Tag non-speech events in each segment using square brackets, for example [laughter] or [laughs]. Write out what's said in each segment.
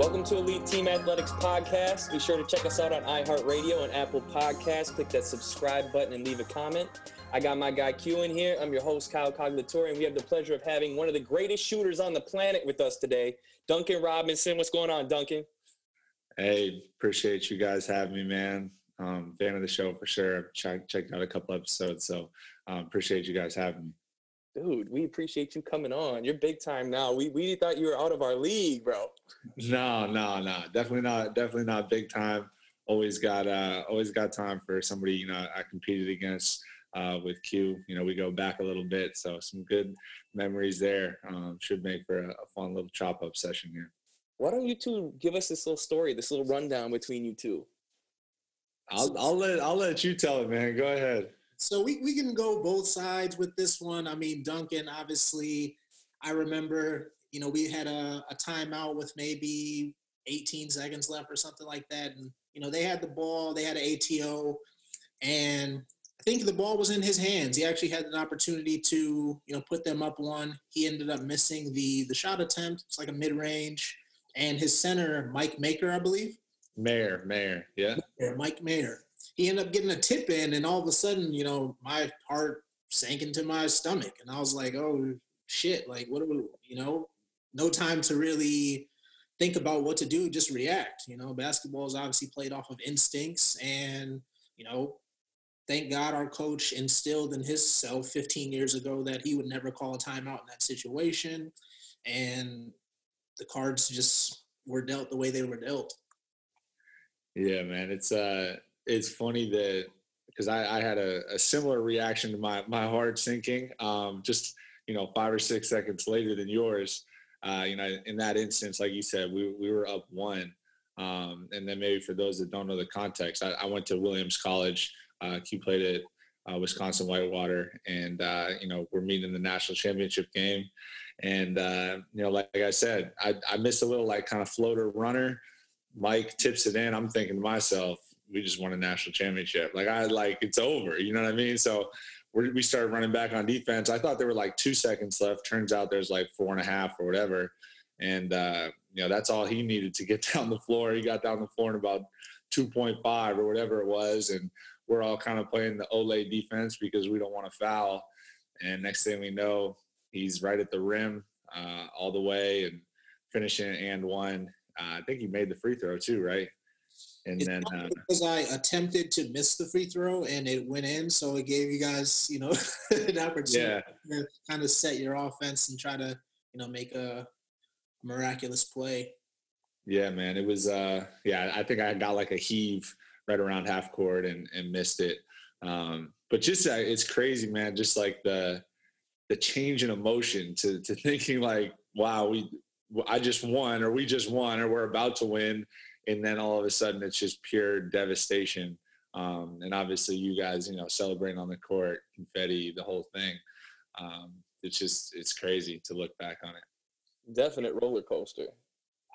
Welcome to Elite Team Athletics Podcast. Be sure to check us out on iHeartRadio and Apple Podcasts. Click that subscribe button and leave a comment. I got my guy Q in here. I'm your host, Kyle Cognitori, and we have the pleasure of having one of the greatest shooters on the planet with us today, Duncan Robinson. What's going on, Duncan? Hey, appreciate you guys having me, man. Um, fan of the show for sure. I've checked, checked out a couple episodes, so um, appreciate you guys having me. Dude, we appreciate you coming on. You're big time now. We we thought you were out of our league, bro. No, no, no. Definitely not. Definitely not big time. Always got uh, always got time for somebody you know I competed against uh, with Q. You know we go back a little bit, so some good memories there. Um, should make for a, a fun little chop up session here. Why don't you two give us this little story, this little rundown between you two? I'll I'll let I'll let you tell it, man. Go ahead. So we, we can go both sides with this one. I mean, Duncan, obviously, I remember, you know, we had a, a timeout with maybe 18 seconds left or something like that. And, you know, they had the ball, they had an ATO, and I think the ball was in his hands. He actually had an opportunity to, you know, put them up one. He ended up missing the the shot attempt. It's like a mid range, and his center, Mike Maker, I believe. Mayor, Mayor, yeah. Mike Mayer he ended up getting a tip in, and all of a sudden, you know, my heart sank into my stomach, and I was like, "Oh shit! Like, what do we, you know? No time to really think about what to do, just react. You know, basketball is obviously played off of instincts, and you know, thank God our coach instilled in his self 15 years ago that he would never call a timeout in that situation, and the cards just were dealt the way they were dealt. Yeah, man, it's uh it's funny that because I, I, had a, a, similar reaction to my my heart sinking, um, just you know five or six seconds later than yours. Uh, you know, in that instance, like you said, we we were up one, um, and then maybe for those that don't know the context, I, I went to Williams College. Uh, Q played at uh, Wisconsin Whitewater, and uh, you know we're meeting in the national championship game, and uh, you know, like, like I said, I, I missed a little like kind of floater runner. Mike tips it in. I'm thinking to myself, we just won a national championship. Like I like it's over. You know what I mean? So we started running back on defense. I thought there were like two seconds left. Turns out there's like four and a half or whatever. And uh, you know that's all he needed to get [laughs] down the floor. He got down the floor in about 2.5 or whatever it was, and we're all kind of playing the Ole defense because we don't want to foul. And next thing we know, he's right at the rim uh, all the way and finishing and one. Uh, I think he made the free throw too, right? And it's then uh, because I attempted to miss the free throw and it went in, so it gave you guys, you know, [laughs] an opportunity yeah. to kind of set your offense and try to, you know, make a miraculous play. Yeah, man, it was. uh Yeah, I think I got like a heave right around half court and and missed it. Um, but just uh, it's crazy, man. Just like the the change in emotion to to thinking like, wow, we I just won, or we just won, or we're about to win and then all of a sudden it's just pure devastation. Um, and obviously, you guys, you know, celebrating on the court, confetti, the whole thing. Um, it's just it's crazy to look back on it. Definite roller coaster.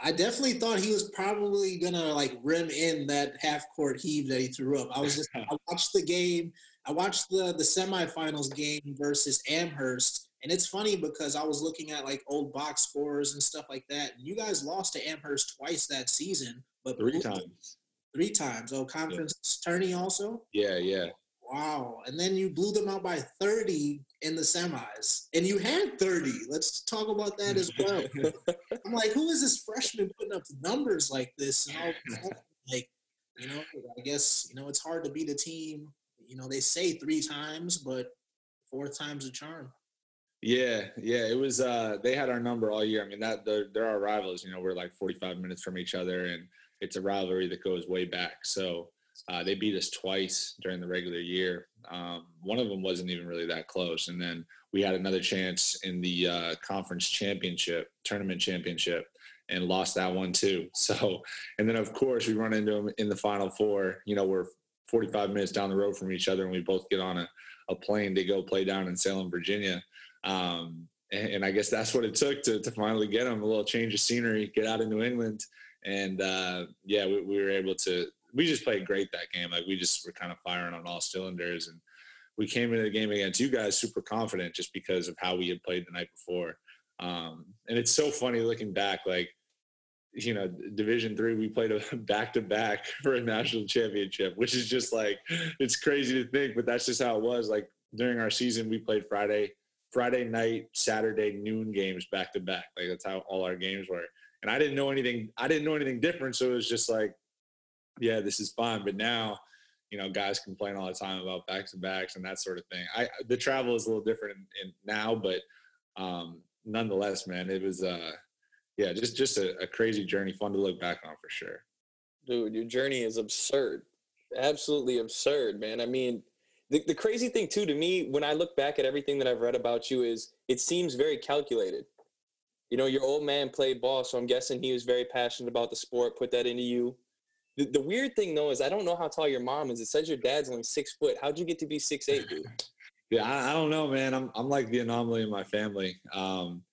I definitely thought he was probably gonna like rim in that half court heave that he threw up. I was just I [laughs] watched the game. I watched the the semifinals game versus Amherst, and it's funny because I was looking at like old box scores and stuff like that. And you guys lost to Amherst twice that season, but three times. Three times. Oh, conference yeah. tourney also. Yeah, yeah. Wow. And then you blew them out by 30 in the semis. And you had 30. Let's talk about that as well. [laughs] I'm like, who is this freshman putting up numbers like this? And all, like, you know, I guess, you know, it's hard to beat a team. You know, they say three times, but four time's a charm. Yeah, yeah, it was. uh They had our number all year. I mean, that they're, they're our rivals. You know, we're like 45 minutes from each other, and it's a rivalry that goes way back. So uh, they beat us twice during the regular year. Um, one of them wasn't even really that close, and then we had another chance in the uh, conference championship, tournament championship, and lost that one too. [laughs] So, and then of course we run into them in the final four. You know, we're 45 minutes down the road from each other, and we both get on a, a plane to go play down in Salem, Virginia. Um, and, and, I guess that's what it took to, to finally get them a little change of scenery, get out of New England, and uh, yeah, we, we were able to. We just played great that game. Like we just were kind of firing on all cylinders, and we came into the game against you guys super confident just because of how we had played the night before. Um, and it's so funny looking back, like you know, Division three, we played a back to back for a national championship, which is just like it's crazy to think, but that's just how it was. Like during our season, we played Friday, Friday night, Saturday noon games back to back. Like that's how all our games were. And I didn't know anything. I didn't know anything different, so it was just like, yeah, this is fine. But now, you know, guys complain all the time about back to backs and that sort of thing. I the travel is a little different in, in now, but um, nonetheless, man, it was. uh yeah, just just a, a crazy journey, fun to look back on for sure. Dude, your journey is absurd, absolutely absurd, man. I mean, the, the crazy thing too to me when I look back at everything that I've read about you is it seems very calculated. You know, your old man played ball, so I'm guessing he was very passionate about the sport. Put that into you. The, the weird thing though is I don't know how tall your mom is. It says your dad's only six foot. How'd you get to be six eight, dude? [laughs] yeah, I, I, don't know, man. I'm I'm like the anomaly in my family. Um,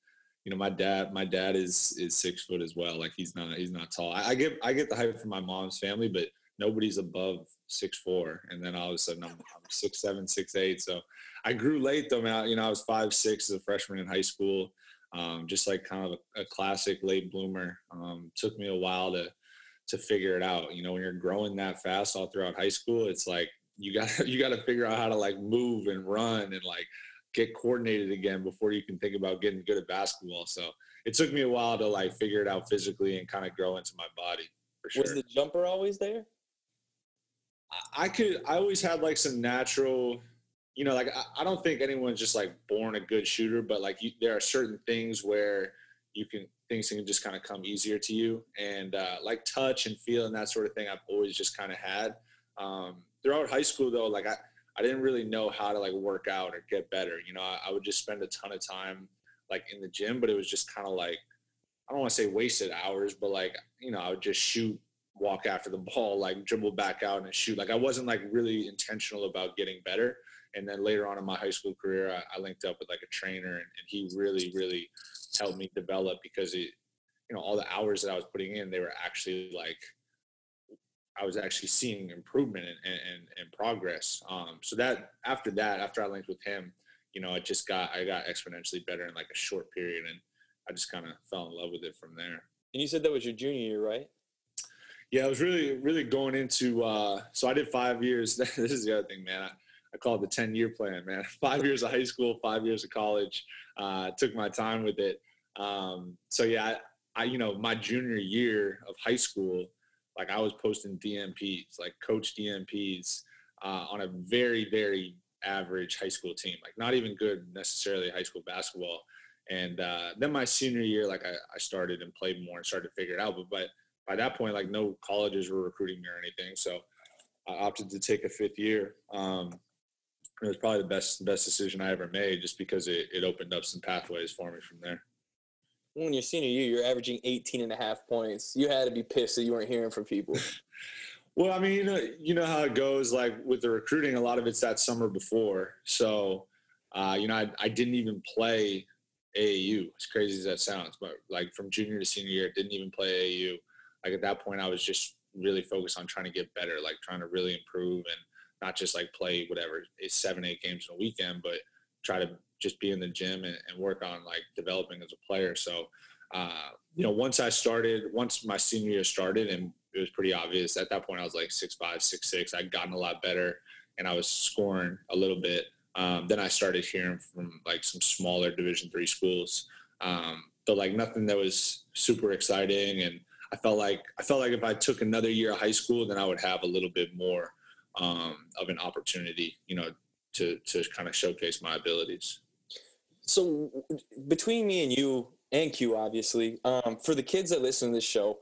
you know, my dad, my dad is is six foot as well. Like he's not he's not tall. I, I get I get the height from my mom's family, but nobody's above six four. And then all of a sudden I'm, I'm six seven, six eight. So I grew late though, man. You know, I was five six as a freshman in high school. Um, just like kind of a, a classic late bloomer. Um, took me a while to to figure it out. You know, when you're growing that fast all throughout high school, it's like you got [laughs] you got to figure out how to like move and run and like get coordinated again before you can think about getting good at basketball. So it took me a while to like figure it out physically and kind of grow into my body. For sure. Was the jumper always there? I could. I always had like some natural. You know, like I, I don't think anyone's just like born a good shooter, but like you, there are certain things where you can things can just kind of come easier to you, and uh, like touch and feel and that sort of thing. I've always just kind of had. Um, throughout high school, though, like I I didn't really know how to like work out or get better. You know, I, I would just spend a ton of time like in the gym, but it was just kind of like I don't want to say wasted hours, but like you know, I would just shoot, walk after the [laughs] ball, like dribble back out and shoot. Like I wasn't like really intentional about getting better. And then later on in my high school career, I, I linked up with like a trainer, and, and he really, really helped me develop because it, you know, all the hours that I was putting in, they were actually like I was actually seeing improvement and, and, and progress. Um, so that after that, after I linked with him, you know, it just got, I got exponentially better in like a short period and I just kind of fell in love with it from there. And you said that was your junior year, right? Yeah, I was really, really going into, uh, so I did five years. [laughs] this is the other thing, man. I, I call it the 10 year plan, man. [laughs] five years of high school, five years of college. Uh, took my time with it. Um, so yeah, I, I, you know, my junior year of high school, like I was posting DNPs, like coach DNPs uh, on a very, very average high school team, like not even good necessarily high school basketball. And uh, then my senior year, like I, I started and played more and started to figure it out. But, but by that point, like no colleges were recruiting me or anything. So I opted to take a fifth year. Um, it was probably the best best decision I ever made, just because it, it opened up some pathways for me from there when your senior year, you're averaging 18 and a half points. You had to be pissed that you weren't hearing from people. [laughs] well, I mean, you know, you know how it goes. Like with the recruiting, a lot of it's that summer before. So, uh, you know, I, I didn't even play AAU. As crazy as that sounds, but like from junior to senior year, didn't even play AAU. Like at that point, I was just really focused on trying to get better, like trying to really improve and not just like play whatever it's seven, eight games in a weekend, but try to just be in the gym and, and work on like developing as a player. So, uh, you know, once I started, once my senior year started, and it was pretty obvious at that point, I was like six five, six six. I'd gotten a lot better, and I was scoring a little bit. Um, then I started hearing from like some smaller Division three schools, um, but like nothing that was super exciting. And I felt like I felt like if I took another year of high school, then I would have a little bit more um, of an opportunity, you know, to to kind of showcase my abilities so between me and you and Q, obviously, um, for the kids that listen to this show,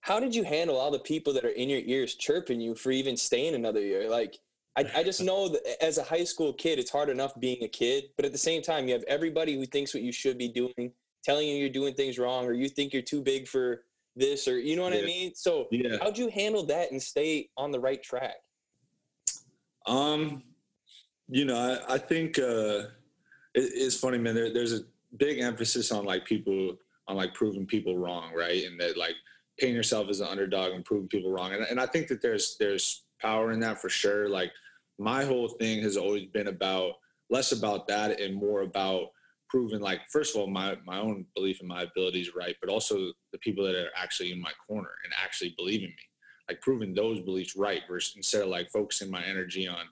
how did you handle all the people that are in your ears chirping you for even staying another year? Like, I, I just know that as a high school kid, it's hard enough being a kid, but at the same time, you have everybody who thinks what you should be doing, telling you you're doing things wrong, or you think you're too big for this, or you know what yeah. I mean. So, yeah. how'd you handle that and stay on the right track? Um, you know, I, I think. Uh, it's funny, man. There, there's a big emphasis on like people on like proving people wrong, right? And that like painting yourself as an underdog and proving people wrong. And, and I think that there's there's power in that for sure. Like my whole thing has always been about less about that and more about proving like first of all my my own belief in my abilities right, but also the people that are actually in my corner and actually believe in me. Like proving those beliefs right versus instead of like focusing my energy on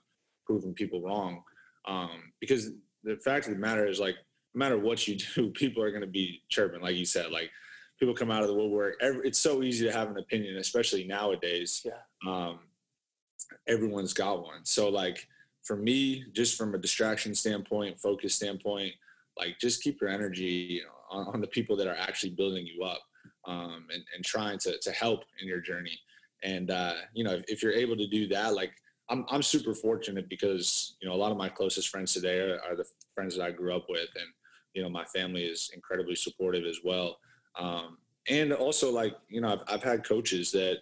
proving people wrong. Um, because the fact of the matter is like no matter what you do, [laughs] people are going to be chirping, like you said. Like people come out of the woodwork. Every, it's so easy to have an opinion, especially nowadays. Yeah. Um, everyone's got one. So like for me, just from a distraction standpoint, focus standpoint, like just keep your energy on, on the people that are actually building you up um, and, and trying to, to help in your journey. And, uh, you know, if, if you're able to do that, like I'm, I'm super fortunate because, you know, a lot of my closest friends today are, are the friends that I grew up with. And, you know, my family is incredibly supportive as well. Um, and also like, you know, I've, I've had coaches that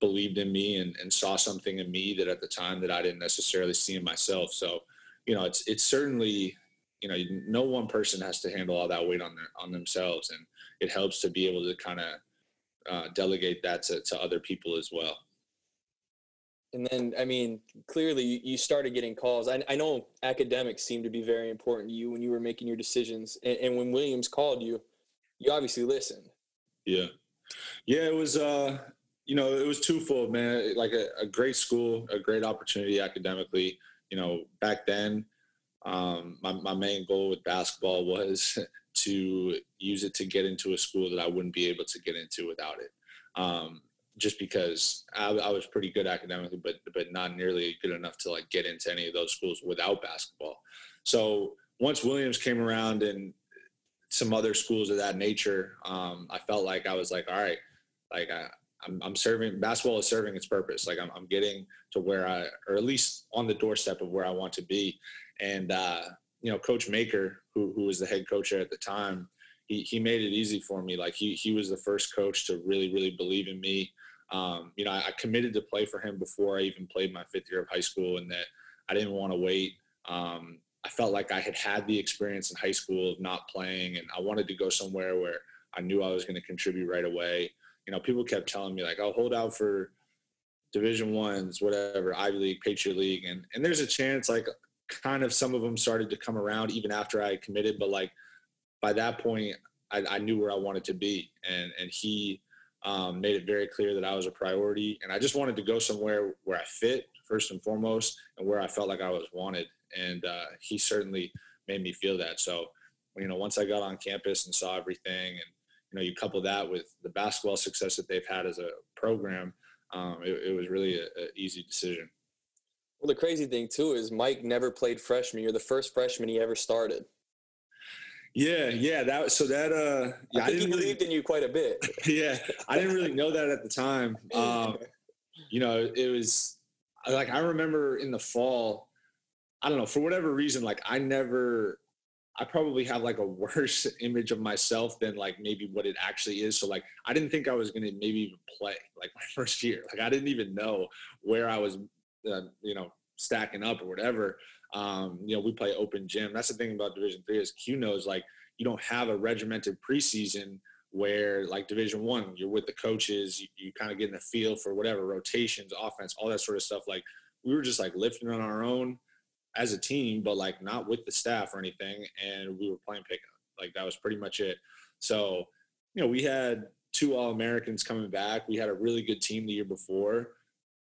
believed in me and, and saw something in me that at the time that I didn't necessarily see in myself. So, you know, it's, it's certainly, you know, no one person has to handle all that weight on their, on themselves. And it helps to be able to kind of uh, delegate that to, to other people as well. And then, I mean, clearly you started getting calls. I, I know academics seemed to be very important to you when you were making your decisions. And, and when Williams called you, you obviously listened. Yeah. Yeah, it was, uh, you know, it was twofold, man. Like a, a great school, a great opportunity academically. You know, back then, um, my, my main goal with basketball was [laughs] to use it to get into a school that I wouldn't be able to get into without it. Um, just because I, I, was pretty good academically, but but not nearly good enough to like get into any of those schools without basketball. So once Williams came around and some other schools of that nature, um, I felt like I was like, all right, like I, I'm, serving basketball is serving its purpose. Like I'm, I'm getting to where I, or at least on the doorstep of where I want to be. And, uh, you know, coach Maker, who, who was the head coach at the time, he, he made it easy for me. Like he, he was the first coach to really, really believe in me. Um, you know, I, I, committed to play for him before I even played my fifth year of high school and that I didn't want to wait. Um, I felt like I had had the experience in high school of not playing and I wanted to go somewhere where I knew I was going to contribute right away you know, people kept telling me like, "I'll hold out for Division ones, whatever, Ivy League, Patriot League," and and there's a chance like kind of some of them started to come around even after I committed, but like by that point, I, I knew where I wanted to be, and and he um, made it very clear that I was a priority, and I just wanted to go somewhere where I fit first and foremost, and where I felt like I was wanted, and uh, he certainly made me feel that. So, you know, once I got on campus and saw everything, and you know, you couple that with the basketball success that they've had as a program, um, it, it, was really an easy decision. Well, the crazy thing too is Mike never played freshman. You're the first freshman he ever started. Yeah, yeah. That so that uh, yeah, I, I didn't he believed really, in you quite a bit. [laughs] yeah, I didn't really know that at the time. [laughs] Um, you know, it was like I remember in the fall. I don't know for whatever reason, like I never I probably have like a worse [laughs] image of myself than like maybe what it actually is. So like I didn't think I was gonna maybe even play like my first year. Like I didn't even know where I was, uh, you know, stacking up or whatever. Um, you know, we play open gym. That's the thing about Division Three is Q knows like you don't have a regimented preseason where like Division One, you're with the coaches, you, you kind of get in the feel for whatever rotations, offense, all that sort of stuff. Like we were just like lifting on our own as a team, but like not with the staff or anything. And we were playing pickup. Like that was pretty much it. So, you know, we had two All Americans coming back. We had a really good team the year before.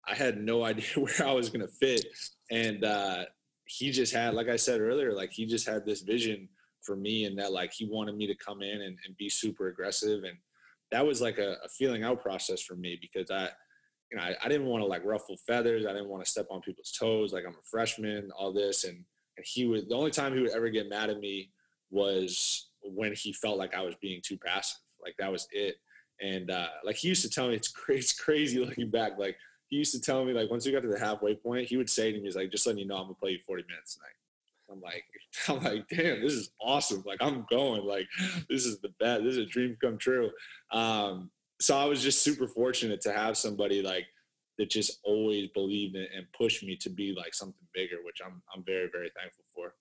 I had no [laughs] idea where I was going to fit. And uh, he just had, like I said earlier, like he just had this vision for me and that like he wanted me to come in and, and be super aggressive. And that was like a, a feeling out process for me because I, you know, I, I didn't want to like ruffle feathers. I didn't want to step on people's toes. Like I'm a freshman, all this. And, and he would, the only time he would ever get mad at me was when he felt like I was being too passive. Like that was it. And uh, like he used to tell me, it's it's crazy looking back. Like he used to tell me, like once we got to the halfway point, he would say to me, "He's like, just letting you know, I'm gonna play you 40 minutes tonight." I'm like, [laughs] I'm like, damn, this is awesome. Like I'm going. Like this is the best. This is a dream come true. Um, so I was just super fortunate to have somebody like that just always believed in and pushed me to be like something bigger, which I'm I'm very very thankful for.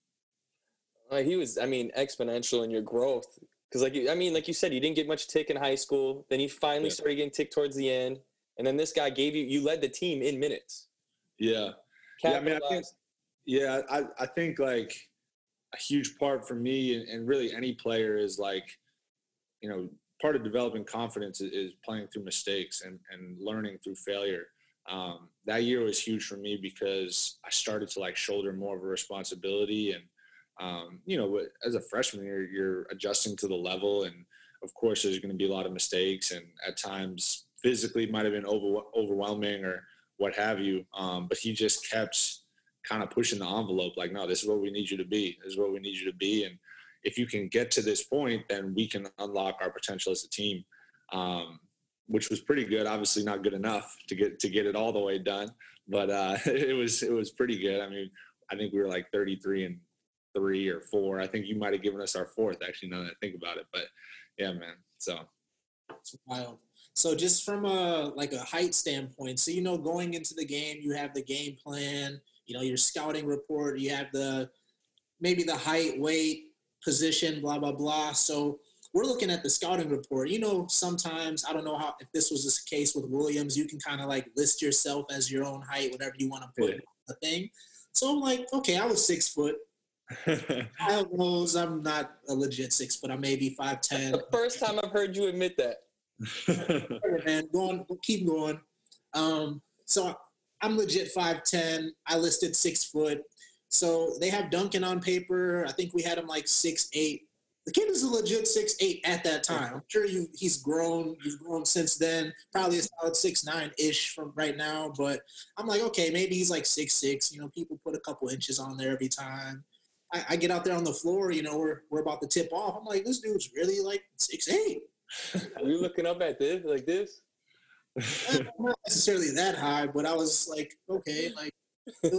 Uh, he was, I mean, exponential in your growth. Because like you- I mean, like you said, you didn't get much tick in high school. Then you finally Yeah. started getting tick towards the end, and then this guy gave you you led the team in minutes. Yeah. Yeah, I mean, I think- Yeah, I, I think like a huge part for me and, and really any player is like, you know, part of developing confidence is, is playing through mistakes and, and learning through failure. Um, that year was huge for me because I started to like shoulder more of a responsibility and, um, you know, as a freshman, you're, you're adjusting to the level. And of course, there's going to be a lot of mistakes and at times physically might have been over, overwhelming or what have you. Um, but he just kept kind of pushing the envelope like no this is what we need you to be. This is what we need you to be. And if you can get to this point then we can unlock our potential as a team um, which was pretty good. Obviously not good enough to get to get it all the way done but uh, [laughs] it was it was pretty good. I mean i think we were like 33 and three or four. I think you might have given us our fourth actually now that i think about it but yeah man so. It's wild. So just from a like a height standpoint, so you know going into the game, you have the game plan, you know your scouting report, you have the maybe the height, weight, position, blah blah blah. So we're looking at the scouting report. You know, sometimes I don't know how if this was the case with Williams, you can kind of like list yourself as your own height, whatever you want to put Yeah. in the thing. So I'm like, okay, I was six foot. [laughs] Kyle knows I'm not a legit six foot. I'm maybe five ten. the first time I've heard you admit that. Man. Go on, keep going. Um, so I'm legit five ten. I listed six foot. So they have Duncan on paper. I think we had him like six eight. The kid is a legit six eight at that time. I'm sure you he's grown. You've grown since then. Probably a solid six nine ish from right now. But I'm like, okay, maybe he's like six six. You know, people put a couple inches on there every time. I, I get out there on the floor. You know, we're we're about to tip off. I'm like, this dude's really like six eight. Were you looking up at this like this? Uh, not necessarily that high, but I was like, okay, like, [laughs]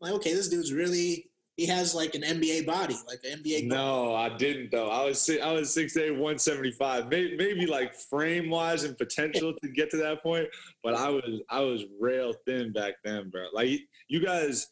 like okay, this dude's really he has like an NBA body, like an NBA. No, I didn't though. I was I was 6'8", 175. Maybe, maybe like frame wise and potential to get to that point, but I was I was rail thin back then, bro. Like you guys,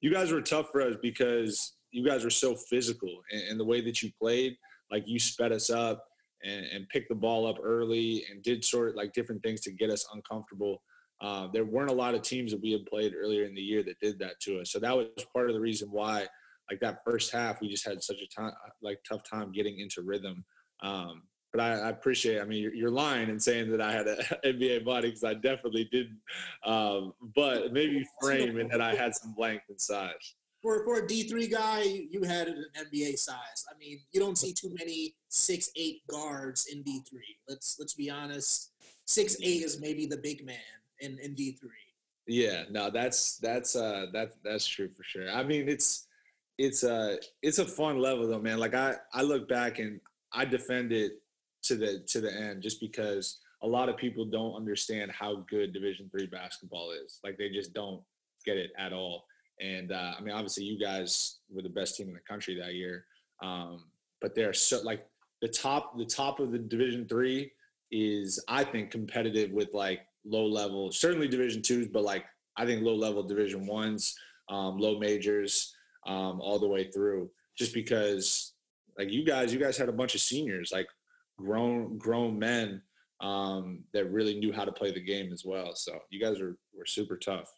you guys were tough for us because you guys were so physical and, and the way that you played. Like you sped us up and, and picked the ball up early and did sort of like different things to get us uncomfortable. Uh, there weren't a lot of teams that we had played earlier in the year that did that to us. So that was part of the reason why, like that first half, we just had such a time, like tough time getting into rhythm. Um, but I, I appreciate. I mean, you're, you're lying and saying that I had an [laughs] NBA body because I definitely didn't. Um, but maybe [laughs] frame and that I had some length and size. For for a D three guy, you had an NBA size. I mean, you don't see too many six eight guards in D three. Let's let's be honest. Six eight is maybe the big man in in D three. Yeah, no, that's that's uh that that's true for sure. I mean, it's it's uh it's a fun level though, man. Like I I look back and I defend it to the to the end just because a lot of people don't understand how good Division three basketball is. Like they just don't get it at all. And uh, I mean, obviously, you guys were the best team in the country that year. Um, but they're so like the top the top of the Division three is I think competitive with like low level, certainly Division twos, but like I think low level Division ones, um, low majors, um, all the way through. Just because like you guys, you guys had a bunch of seniors, like grown grown men um, that really knew how to play the game as well. So you guys were were super tough.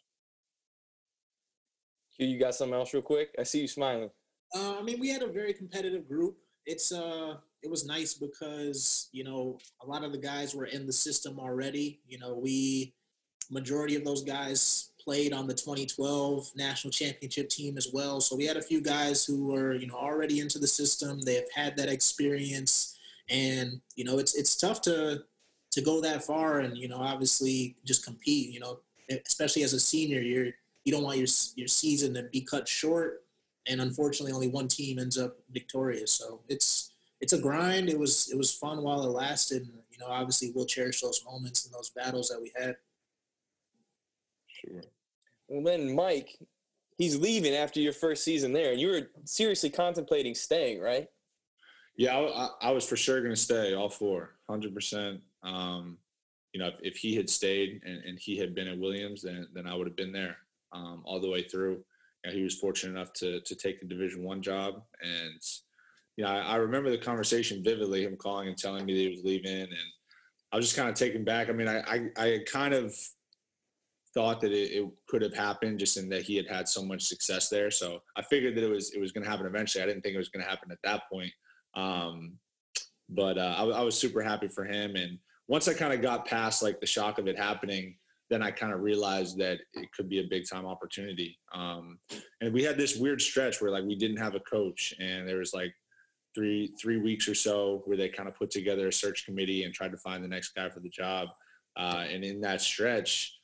You got something else real quick? I see you smiling. Uh, I mean, we had a very competitive group. It's uh, it was nice because you know a lot of the guys were in the system already. You know, we majority of those guys played on the 2012 national championship team as well. So we had a few guys who were you know already into the system. They've had that experience, and you know it's it's tough to to go that far and you know obviously just compete. You know, especially as a senior, you're you don't want your your season to be cut short and unfortunately only one team ends up victorious so it's it's a grind it was it was fun while it lasted and, you know obviously we'll cherish those moments and those battles that we had Sure. Well, then Mike, he's leaving after your first season there, and you were seriously contemplating staying, right? Yeah, I, I, I was for sure going to stay all four, hundred percent. Um, you know, if, if he had stayed and, and he had been at Williams, then then I would have been there um, all the way through. He was fortunate enough to to take the Division One job, and you know, I, I, remember the conversation vividly, him calling and telling me that he was leaving, and I was just kind of taken back. I mean, I I, I kind of thought that it, it, could have happened just in that he had had so much success there. So I figured that it was it was going to happen eventually. I didn't think it was going to happen at that point. Um, but uh, I, I was super happy for him. And once I kind of got past like the shock of it happening, then I kind of realized that it could be a big time opportunity. Um, and we had this weird stretch where like we didn't have a coach, and there was like three three weeks or so where they kind of put together a search committee and tried to find the next guy for the job. Uh, and in that stretch,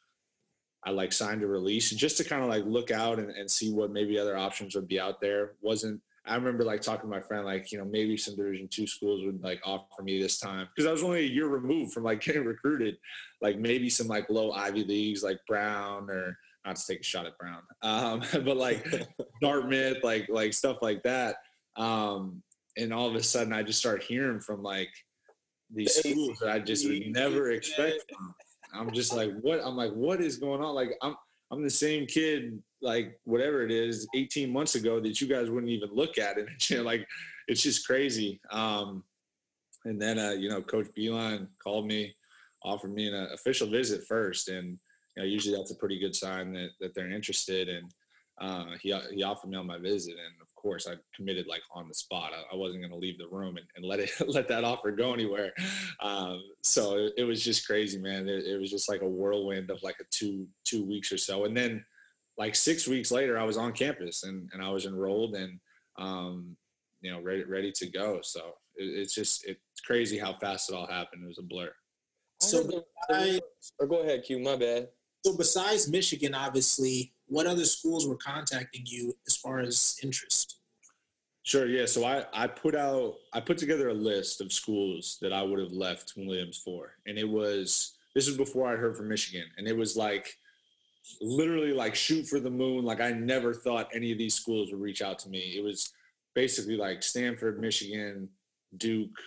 I like signed a release just to kind of like look out and, and see what maybe other options would be out there. Wasn't I remember like talking to my friend, like, you know, maybe some division two schools would like offer me this time. Cause I was only a year removed from like [laughs] getting recruited, like maybe some like low Ivy leagues like Brown or not to take a shot at Brown. Um, [laughs] but like [laughs] Dartmouth, like like stuff like that. Um, and all of a sudden I just start hearing from like these schools that I just would never expect. I'm just like, what? I'm like, what is going on? Like, I'm I'm the same kid, like whatever it is, 18 months ago that you guys wouldn't even look at it. [laughs] Like, it's just crazy. Um, and then, uh, you know, Coach Beilein called me, offered me an uh, official visit first, and you know, usually that's a pretty good sign that that they're interested. And uh, he he offered me on my visit, and of course, I committed like on the spot. I, I wasn't going to leave the room and, and, let it [laughs] let that offer go anywhere. Um, so it, it, was just crazy, man. It, it, was just like a whirlwind of like a two two weeks or so, and then like six weeks later, I was on campus and and I was enrolled and um, you know ready ready to go. So it, it's just it's crazy how fast it all happened. It was a blur. So I, or go ahead, Q. My bad. So besides Michigan, obviously, what other schools were contacting you as far as interest? Sure. Yeah. So I, I put out, I put together a list of schools that I would have left Williams for. And it was, this was before I heard from Michigan. And it was like, literally like shoot for the moon. Like I never thought any of these schools would reach out to me. It was basically like Stanford, Michigan, Duke,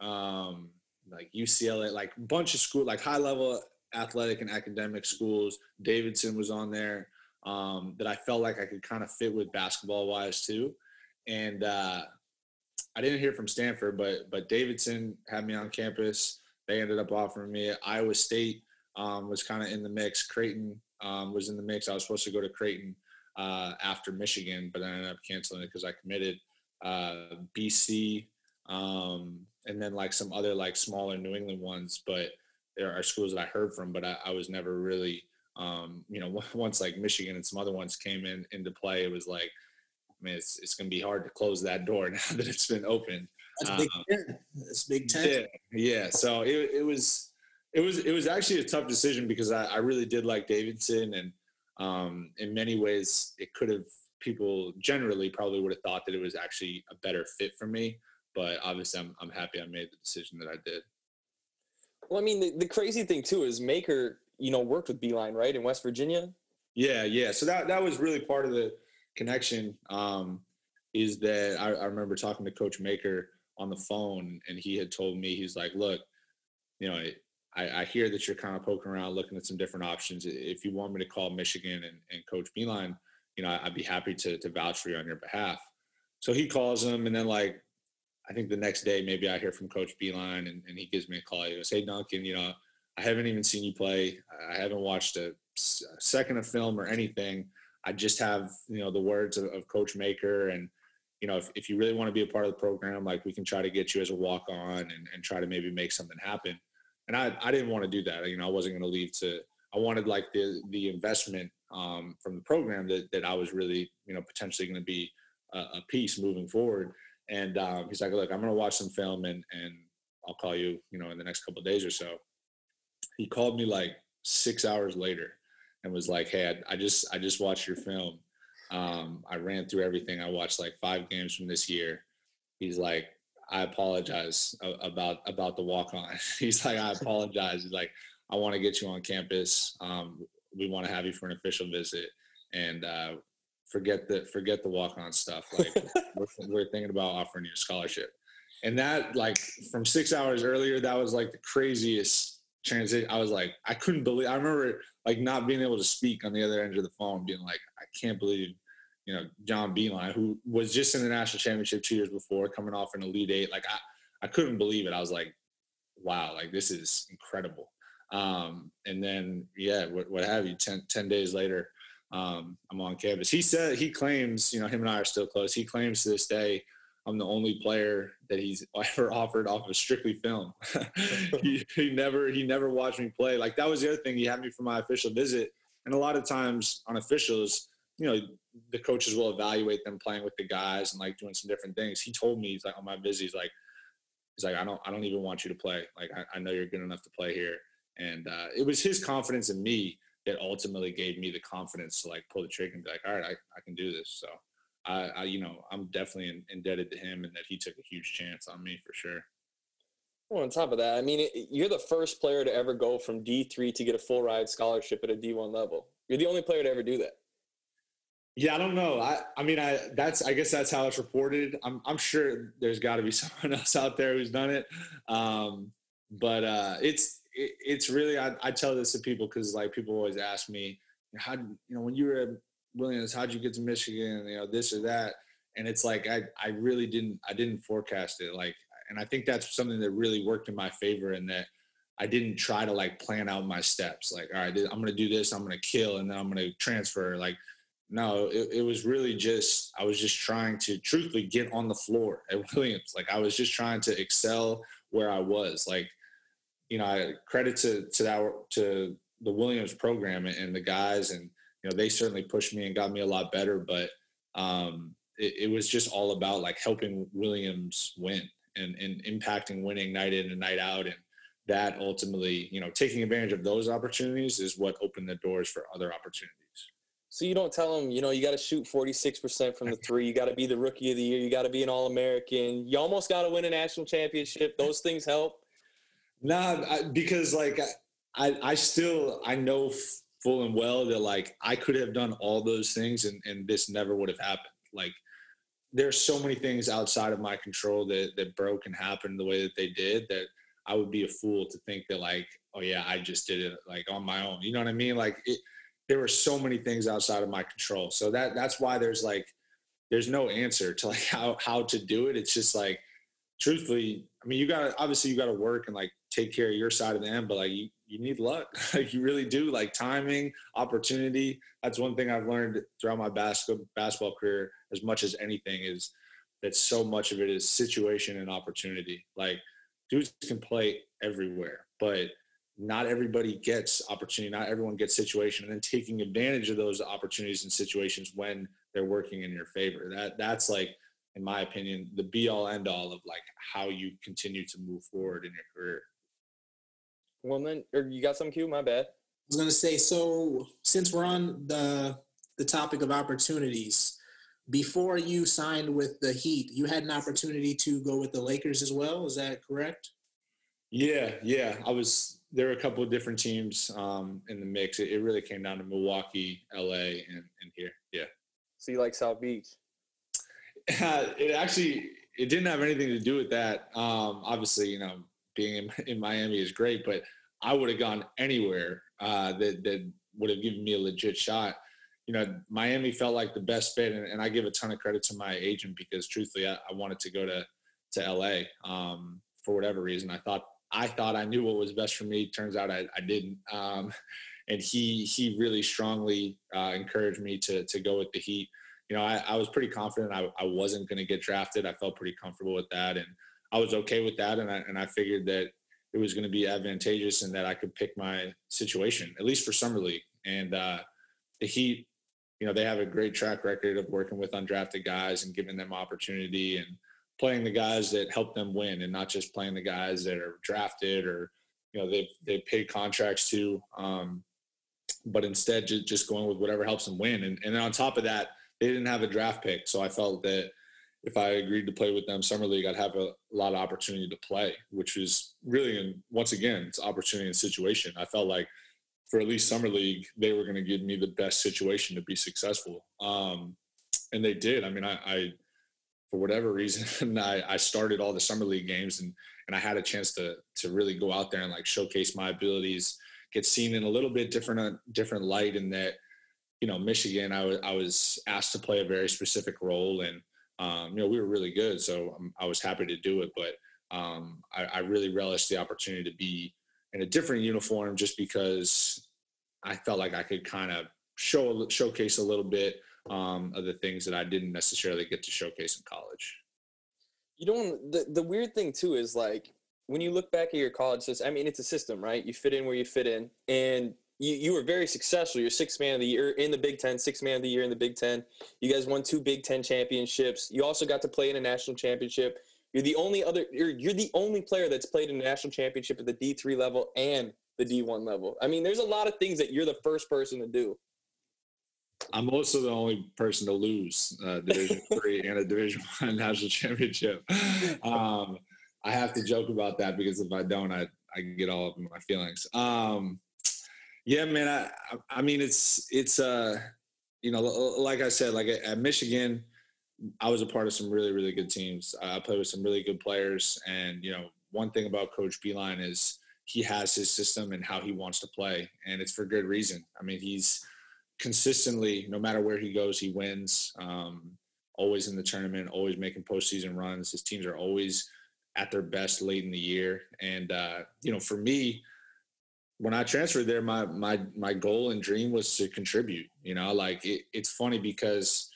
um, like UCLA, like a bunch of school, like high level athletic and academic schools. Davidson was on there um, that I felt like I could kind of fit with basketball wise too. And uh, I didn't hear from Stanford, but but Davidson had me on campus. They ended up offering me Iowa State um, was kind of in the mix. Creighton um, was in the mix. I was supposed to go to Creighton uh, after Michigan, but I ended up canceling it because I committed. Uh, BC, um, and then like some other like smaller New England ones, but there are schools that I heard from, but I, I was never really, um, you know, [laughs] once like Michigan and some other ones came in into play, it was like, I mean, it's it's going to be hard to close that door [laughs] now that it's been opened. That's big um, ten. That's big ten. Yeah, yeah. So it, it was it was it was actually a tough decision because I, I really did like Davidson and um, in many ways it could have people generally probably would have thought that it was actually a better fit for me. But obviously I'm I'm happy I made the decision that I did. Well, I mean the, the crazy thing too is Maker, you know, worked with Beilein right, in West Virginia. Yeah, yeah. So that that was really part of the connection um, is that I, I, remember talking to Coach Maker on the phone, and he had told me he's like, "Look, you know, I, I hear that you're kind of poking around, looking at some different options. If you want me to call Michigan and, and Coach Beilein, you know, I'd be happy to to vouch for you on your behalf." So he calls him, and then like I think the next day, maybe I hear from Coach Beilein, and, and he gives me a call. He goes, "Hey Duncan, you know, I haven't even seen you play. I haven't watched a, a second of film or anything." I just have, you know, the words of, of Coach Maker. And, you know, if, if you really want to be a part of the program, like we can try to get you as a walk on and, and try to maybe make something happen. And I, I didn't want to do that. You know, I wasn't going to leave to, I wanted like the, the investment um, from the program that, that I was really, you know, potentially going to be a, a, piece moving forward. And um, he's like, look, I'm going to watch some film and, and I'll call you, you know, in the next couple days or so. He called me like six hours later and was like, "Hey, I, I just I just watched your film. Um, I ran through everything. I watched like five games from this year." He's like, "I apologize about about the walk on." [laughs] He's like, "I apologize." He's like, "I want to get you on campus. Um, we want to have you for an official visit, and uh, forget the forget the walk on stuff. Like we're, we're thinking about offering you a scholarship." And that, like, from six hours earlier, that was like the craziest transition. I was like, I couldn't believe. I remember like not being able to speak on the other end of the phone, being like, I can't believe, you know, John Beilein, who was just in the national championship two years before, coming off an Elite Eight. Like I, I couldn't believe it. I was like, wow, like this is incredible. Um, and then yeah, what, what have you? 10, 10 days later, um, I'm on campus. He said he claims, you know, him and I are still close. He claims to this day I'm the only player that he's [laughs] ever offered off of strictly film. [laughs] he, he never he never watched me play. Like that was the other thing. He had me for my official visit, and a lot of times on officials, you know, the coaches will evaluate them playing with the guys and like doing some different things. He told me he's like on my visit, he's like, he's like, I don't I don't even want you to play. Like I, I know you're good enough to play here. And uh, it was his confidence in me that ultimately gave me the confidence to like pull the trigger and be like, all right, I, I can do this. So I, I you know, I'm definitely in, indebted to him and that he took a huge chance on me for sure. Well, on top of that, I mean, you're the first player to ever go from D3 to get a full ride scholarship at a D1 level. You're the only player to ever do that. Yeah, I don't know. I, I mean, I that's I guess that's how it's reported. I'm I'm sure there's got to be [laughs] someone else out there who's done it. Um, but uh, it's it, it's really I, I tell this to people because like people always ask me how you know when you were at Williams how'd you get to Michigan you know this or that and it's like I I really didn't I didn't forecast it like and I think that's something that really worked in my favor in that I didn't try to like plan out my steps like all right I'm gonna do this I'm gonna kill and then I'm gonna transfer like no it, it was really just I was just trying to truthfully get on the floor at [laughs] Williams like I was just trying to excel where I was like you know, I credit to to that to the Williams program and the guys, and you know, they certainly pushed me and got me a lot better. But um, it, it, was just all about like helping Williams win and and impacting winning night in and night out, and that ultimately, you know, taking advantage of those opportunities is what opened the doors for other opportunities. So you don't tell them, you know, you got to shoot 46% from the [laughs] three. You got to be the rookie of the year. You got to be an All American. You almost got to win a national championship. Those things help. Nah, I, because like I, I still I know full and well that like I could have done all those things and and this never would have happened. Like there's so many things outside of my control that that broke and happened the way that they did that I would be a fool to think that like oh yeah I just did it like on my own. You know what I mean? Like it, there were so many things outside of my control. So that that's why there's like there's no answer to like how how to do it. It's just like truthfully, I mean, you got to obviously you got to work and like take care of your side of the end, but like you, you need luck. [laughs] like you really do. Like timing, opportunity. That's one thing I've learned throughout my basketball basketball career as much as anything is that so much of it is situation and opportunity. Like dudes can play everywhere, but not everybody gets opportunity. Not everyone gets situation, and then taking advantage of those opportunities and situations when they're working in your favor. That that's like in my opinion, the be all end all of like how you continue to move forward in your career. Well, then, or you got some cue? My bad. I was gonna say. So, since we're on the the topic of opportunities, before you signed with the Heat, you had an opportunity to go with the Lakers as well. Is that correct? Yeah, yeah. I was there were a couple of different teams um, in the mix. It, it, really came down to Milwaukee, LA, and, and here. Yeah. So you like South Beach? [laughs] it actually it didn't have anything to do with that. Um, obviously, you know, being in, [laughs] in Miami is great, but I would have gone anywhere uh, that that would have given me a legit shot. You know, Miami felt like the best fit, and, and I give a ton of credit to my agent because, truthfully, I, I wanted to go to to LA um, for whatever reason. I thought I thought I knew what was best for me. Turns out I, I didn't. Um, and he he really strongly uh, encouraged me to to go with the Heat you know, I, I was pretty confident I, I wasn't going to get drafted. I felt pretty comfortable with that, and I was okay with that. And I and I figured that it was going to be advantageous and that I could pick my situation at least for summer league. And uh, the Heat, you know, they have a great track record of working with undrafted guys and giving them opportunity and playing the guys that help them win, and not just playing the guys that are drafted or you know they've they've paid contracts to. Um, but instead, just, going with whatever helps them win. And, and then on top of that, they didn't have a draft pick, so I felt that if I agreed to play with them summer league, I'd have a, lot of opportunity to play, which was really, and once again, it's opportunity and situation. I felt like for at least summer league, they were going to give me the best situation to be successful, um, and they did. I mean, I, I for whatever reason, [laughs] I, I started all the summer league games, and and I had a chance to to really go out there and like showcase my abilities, get seen in a little bit different different light, in that you know, Michigan, I was I was asked to play a very specific role, and um, you know, we were really good, so um, I was happy to do it. But um, I, I really relished the opportunity to be in a different uniform, just because I felt like I could kind of show showcase a little bit um, of the things that I didn't necessarily get to showcase in college. You don't. The the weird thing too is like when you look back at your college system. I mean, it's a system, right? You fit in where you fit in, and you, you were very successful. You're sixth man of the year in the Big Ten, sixth man of the year in the Big Ten. You guys won two Big Ten championships. You also got to play in a national championship. You're the only other. You're, you're the only player that's played in a national championship at the D three level and the D one level. I mean, there's a lot of things that you're the first person to do. I'm also the only person to lose uh, Division [laughs] Three and a Division One national championship. Um, I have to joke about that because if I don't, I I get all up in my feelings. Um, yeah, man. I I mean, it's it's uh, you know, like I said, like at Michigan, I was a part of some really really good teams. I played with some really good players, and you know, one thing about Coach Beilein is he has his system and how he wants to play, and it's for good reason. I mean, he's consistently, no matter where he goes, he wins. Um, always in the tournament, always making postseason runs. His teams are always at their best late in the year. And uh, you know, for me, when I transferred there, my my my goal and dream was to contribute. You know, like it, it's funny because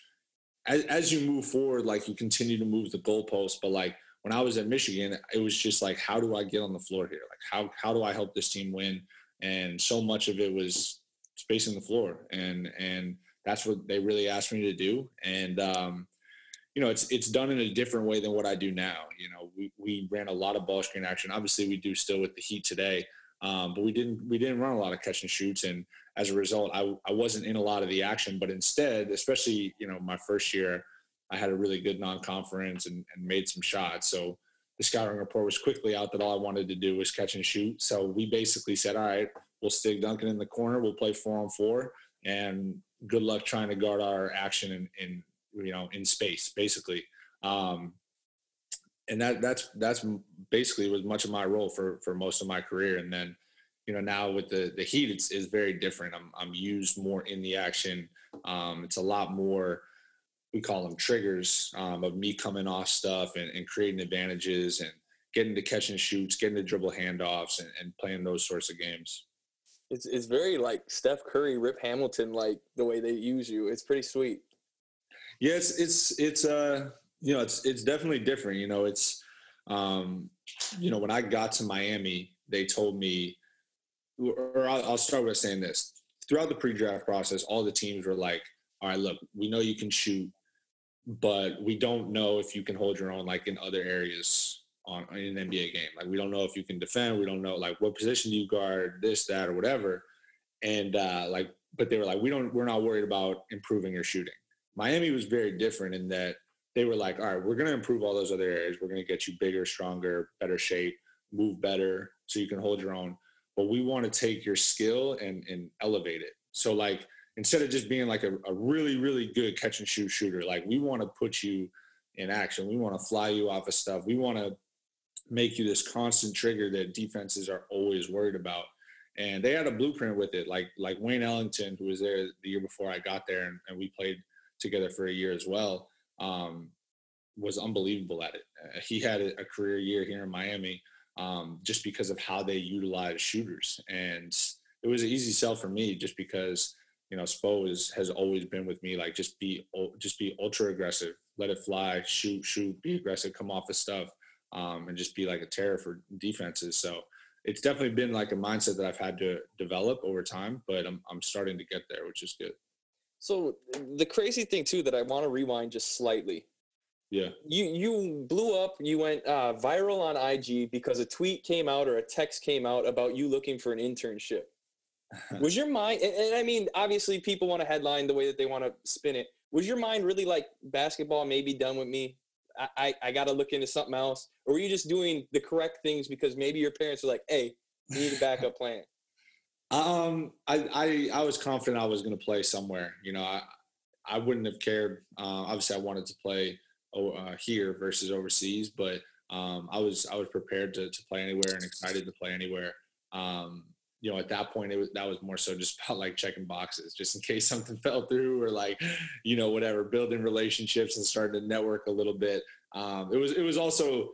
as, as you move forward, like you continue to move the goalpost. But like when I was at Michigan, it was just like, how do I get on the floor here? Like how how do I help this team win? And so much of it was spacing the floor, and and that's what they really asked me to do. And um, you know, it's it's done in a different way than what I do now. You know, we we ran a lot of ball screen action. Obviously, we do still with the Heat today, um, but we didn't we didn't run a lot of catch and shoots. And as a result, I I wasn't in a lot of the action. But instead, especially you know my first year, I had a really good non-conference and, and made some shots. So the scouting report was quickly out that all I wanted to do was catch and shoot. So we basically said, all right, We'll stick Duncan in the corner. We'll play four on four, and good luck trying to guard our action in, in you know in space, basically. Um, and that that's that's basically was much of my role for for most of my career. And then, you know, now with the the Heat, it's is very different. I'm I'm used more in the action. Um, it's a lot more. We call them triggers um, of me coming off stuff and, and creating advantages and getting to catch and shoots, getting to dribble handoffs, and, and playing those sorts of games. It's it's very like Steph Curry, Rip Hamilton, like the way they use you. It's pretty sweet. Yes, yeah, it's, it's it's uh you know it's it's definitely different. You know, it's um you know when I got to Miami, they told me, or I'll, I'll start with saying this: throughout the pre-draft process, all the teams were like, "All right, look, we know you can shoot, but we don't know if you can hold your own like in other areas on in an NBA game. Like we don't know if you can defend. We don't know like what position do you guard, this, that, or whatever. And uh, like, but they were like, we don't, we're not worried about improving your shooting. Miami was very different in that they were like, all right, we're going to improve all those other areas. We're going to get you bigger, stronger, better shape, move better, so you can hold your own. But we want to take your skill and and elevate it. So like instead of just being like a, a really really good catch and shoot shooter, like we want to put you in action. We want to fly you off of stuff. We want to make you this constant trigger that defenses are always worried about. And they had a blueprint with it, like like Wayne Ellington, who was there the year before I got there, and, and we played together for a year as well. Um, was unbelievable at it. Uh, he had a, a, career year here in Miami um, just because of how they utilize shooters, and it was an easy sell for me just because you know Spo is, has always been with me. Like just be just be ultra aggressive, let it fly, shoot, shoot, be aggressive, come off the stuff um, and just be like a terror for defenses. So it's definitely been like a mindset that I've had to develop over time, but I'm, I'm starting to get there, which is good. So the crazy thing too that I want to rewind just slightly. Yeah. You you blew up. You went uh, viral on IG because a tweet came out or a text came out about you looking for an internship. [laughs] was your mind? And, and I mean, obviously, people want to headline the way that they want to spin it. Was your mind really like basketball? Maybe done with me. I, I got to look into something else? Or were you just doing the correct things because maybe your parents were like, hey, you need a backup [laughs] plan? Um, I, I, I was confident I was going to play somewhere. You know, I, I wouldn't have cared. Uh, obviously, I wanted to play uh, here versus overseas, but um, I was I was prepared to, to play anywhere and excited to play anywhere. Um, you know, at that point, it was that was more so just about like checking boxes, just in case [laughs] something fell through, or like, you know, whatever, building relationships and starting to network a little bit. Um, it was it was also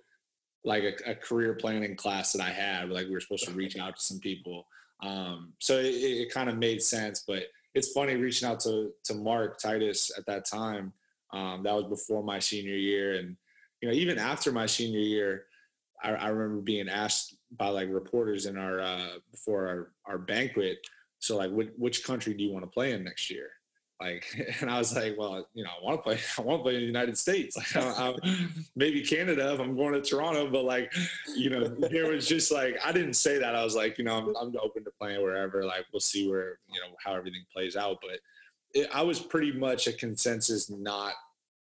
like a, a, career planning class that I had. Like we were supposed to reach out to some people, um, so it, it kind of made sense. But it's funny reaching out to to Mark Titus at that time. Um, that was before my senior year, and you know, even after my senior year, I, I remember being asked by like reporters in our uh, before our, our banquet. So like, which, which country do you want to play in next year? Like, [laughs] and I was like, well, you know, I want to play. [laughs] I want to play in the United States. [laughs] Like, I, I, maybe Canada if I'm going to Toronto. But like, you know, there was just like I didn't say that. I was like, you know, I'm, I'm open to playing wherever. Like, we'll see where you know how everything plays out. But it, I was pretty much a consensus not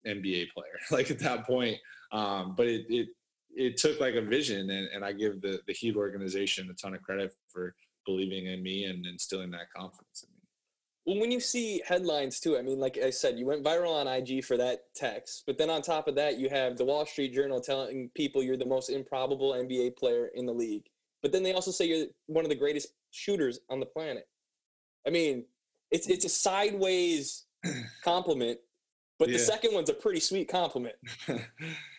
NBA player. Like at that point, um, but it, it it took like a vision and, and I give the, the Heat organization a ton of credit for believing in me and instilling that confidence in me. Well, when you see headlines too, I mean, like I said, you went viral on IG for that text, but then on top of that, you have the Wall Street Journal telling people you're the most improbable NBA player in the league. But then they also say you're one of the greatest shooters on the planet. I mean, it's it's a sideways [clears throat] compliment, but yeah. the second one's a pretty sweet compliment. [laughs]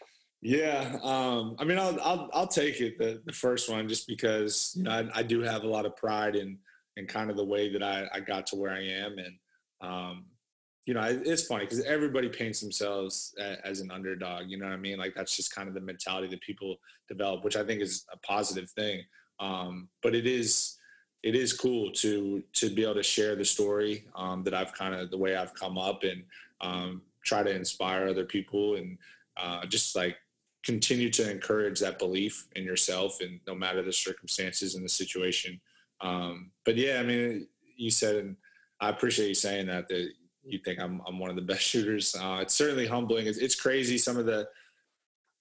Yeah, um, I mean, I'll, I'll I'll take it the, the first one just because you know I, I do have a lot of pride in in kind of the way that I, I got to where I am, and um, you know it's funny because everybody paints themselves as an underdog. You know what I mean? Like that's just kind of the mentality that people develop, which I think is a positive thing. Um, but it is it is cool to to be able to share the story um, that I've kind of the way I've come up and um, try to inspire other people and uh, just like continue to encourage that belief in yourself and no matter the circumstances and the situation. Um, but yeah, I mean, you said, and I appreciate you saying that, that you think I'm, I'm one of the best [laughs] shooters. Uh, it's certainly humbling. It's, it's crazy. Some of the,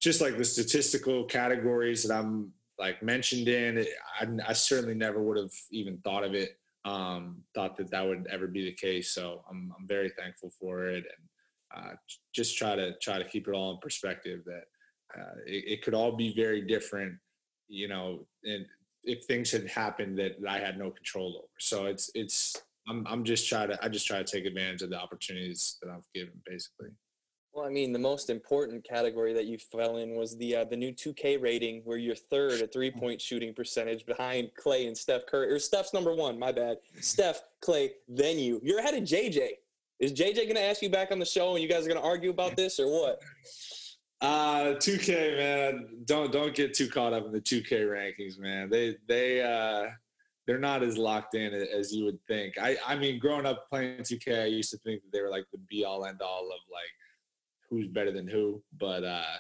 just like the statistical categories that I'm like mentioned in, I, I certainly never would have even thought of it. Um, thought that that would ever be the case. So I'm, I'm very thankful for it. And uh, just try to try to keep it all in perspective that uh, it, it, could all be very different, you know, and if things had happened that I had no control over. So it's it's I'm I'm just trying to I just try to take advantage of the opportunities that I've given, basically. Well, I mean, the most important category that you fell in was the uh, the new 2K rating, where you're third at three point shooting percentage behind Clay and Steph Curry. Or Steph's number one, my bad. Steph, Clay, then you. You're ahead of JJ. Is JJ going to ask you back on the show, and you guys are going to argue about this, or what? Uh, 2K man, don't don't get too caught up in the 2K rankings, man. They they uh they're not as locked in as you would think. I I mean, growing up playing 2K, I used to think that they were like the be all end all of like who's better than who, but uh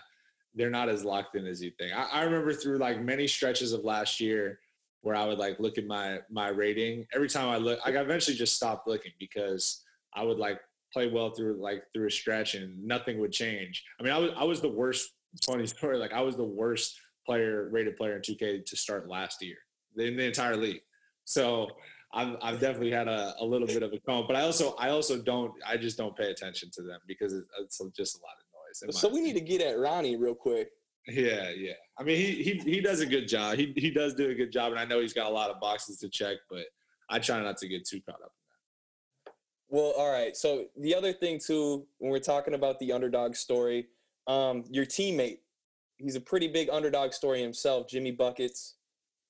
they're not as locked in as you think. I, I remember through like many stretches of last year where I would like look at my my rating. Every time I look, I eventually just stopped looking because I would like play well through like through a stretch and nothing would change. I mean, I was I was the worst. Funny story. Like I was the worst player rated player in 2K to start last year in the entire league. So I've, I've definitely had a, a little bit of a cone, but I also I also don't I just don't pay attention to them because it's, it's just a lot of noise. So we need to get at Ronnie real quick. Yeah, yeah. I mean, he he he does a good job. He he does do a good job, and I know he's got a lot of boxes to check, but I try not to get too caught up. Well, all right. So the other thing too, when we're talking about the underdog story, um, your teammate, he's a pretty big underdog story himself, Jimmy Buckets.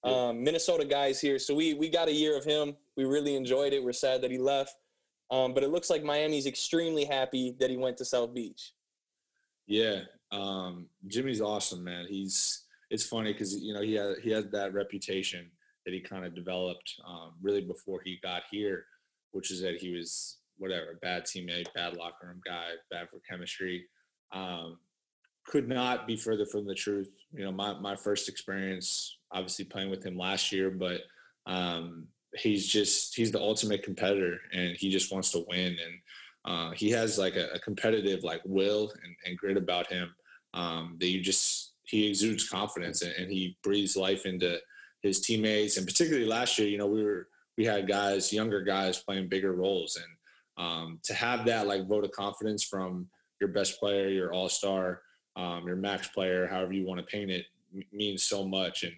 Um, Minnesota guys here. So we we got a year of him. We really enjoyed it. We're sad that he left. Um, but it looks like Miami's extremely happy that he went to South Beach. Yeah, um, Jimmy's awesome, man. He's it's funny because you know he had he had that reputation that he kind of developed um, really before he got here which is that he was whatever bad teammate, bad locker room guy, bad for chemistry. Um, could not be further from the truth. You know, my my first experience, obviously playing with him last year, but um, he's just he's the ultimate competitor, and he just wants to win, and uh, he has like a, a competitive like will and, and, grit about him um, that you just he exudes confidence and, and he breathes life into his teammates, and particularly last year, you know, we were we had guys, younger guys playing bigger roles. And um, to have that like vote of confidence from your best player, your all star, um, your max player, however you want to paint it, means so much. And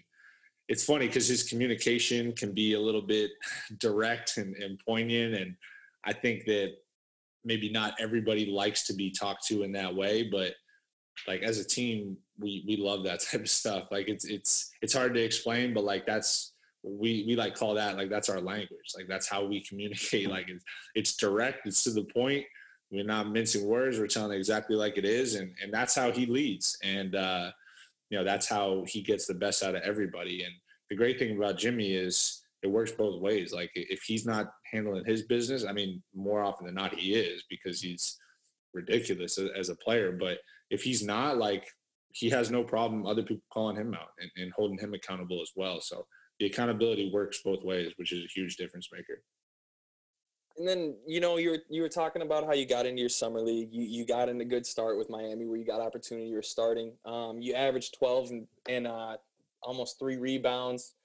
it's funny because his communication can be a little bit [laughs] direct and, and poignant. And I think that maybe not everybody likes to be talked to in that way, but like as a team, we we love that [laughs] type of stuff. Like it's it's it's hard to explain, but like that's we we like call that like that's our language. Like that's how we communicate. Like it's it's direct, it's to the point. We're not mincing words. We're telling exactly like it is, and and that's how he leads. And uh, you know that's how he gets the best out of everybody. And the great thing about Jimmy is it works both ways. Like if he's not handling his business, I mean, more often than not he is because he's ridiculous as a player. But if he's not, like he has no problem other people calling him out and, and holding him accountable as well. So the accountability works both ways, which is a huge difference maker. And then you know you were you were talking about how you got into your summer league. You you got in a good start with Miami where you got opportunity. You were starting. Um, you averaged twelve and, and uh, almost three rebounds.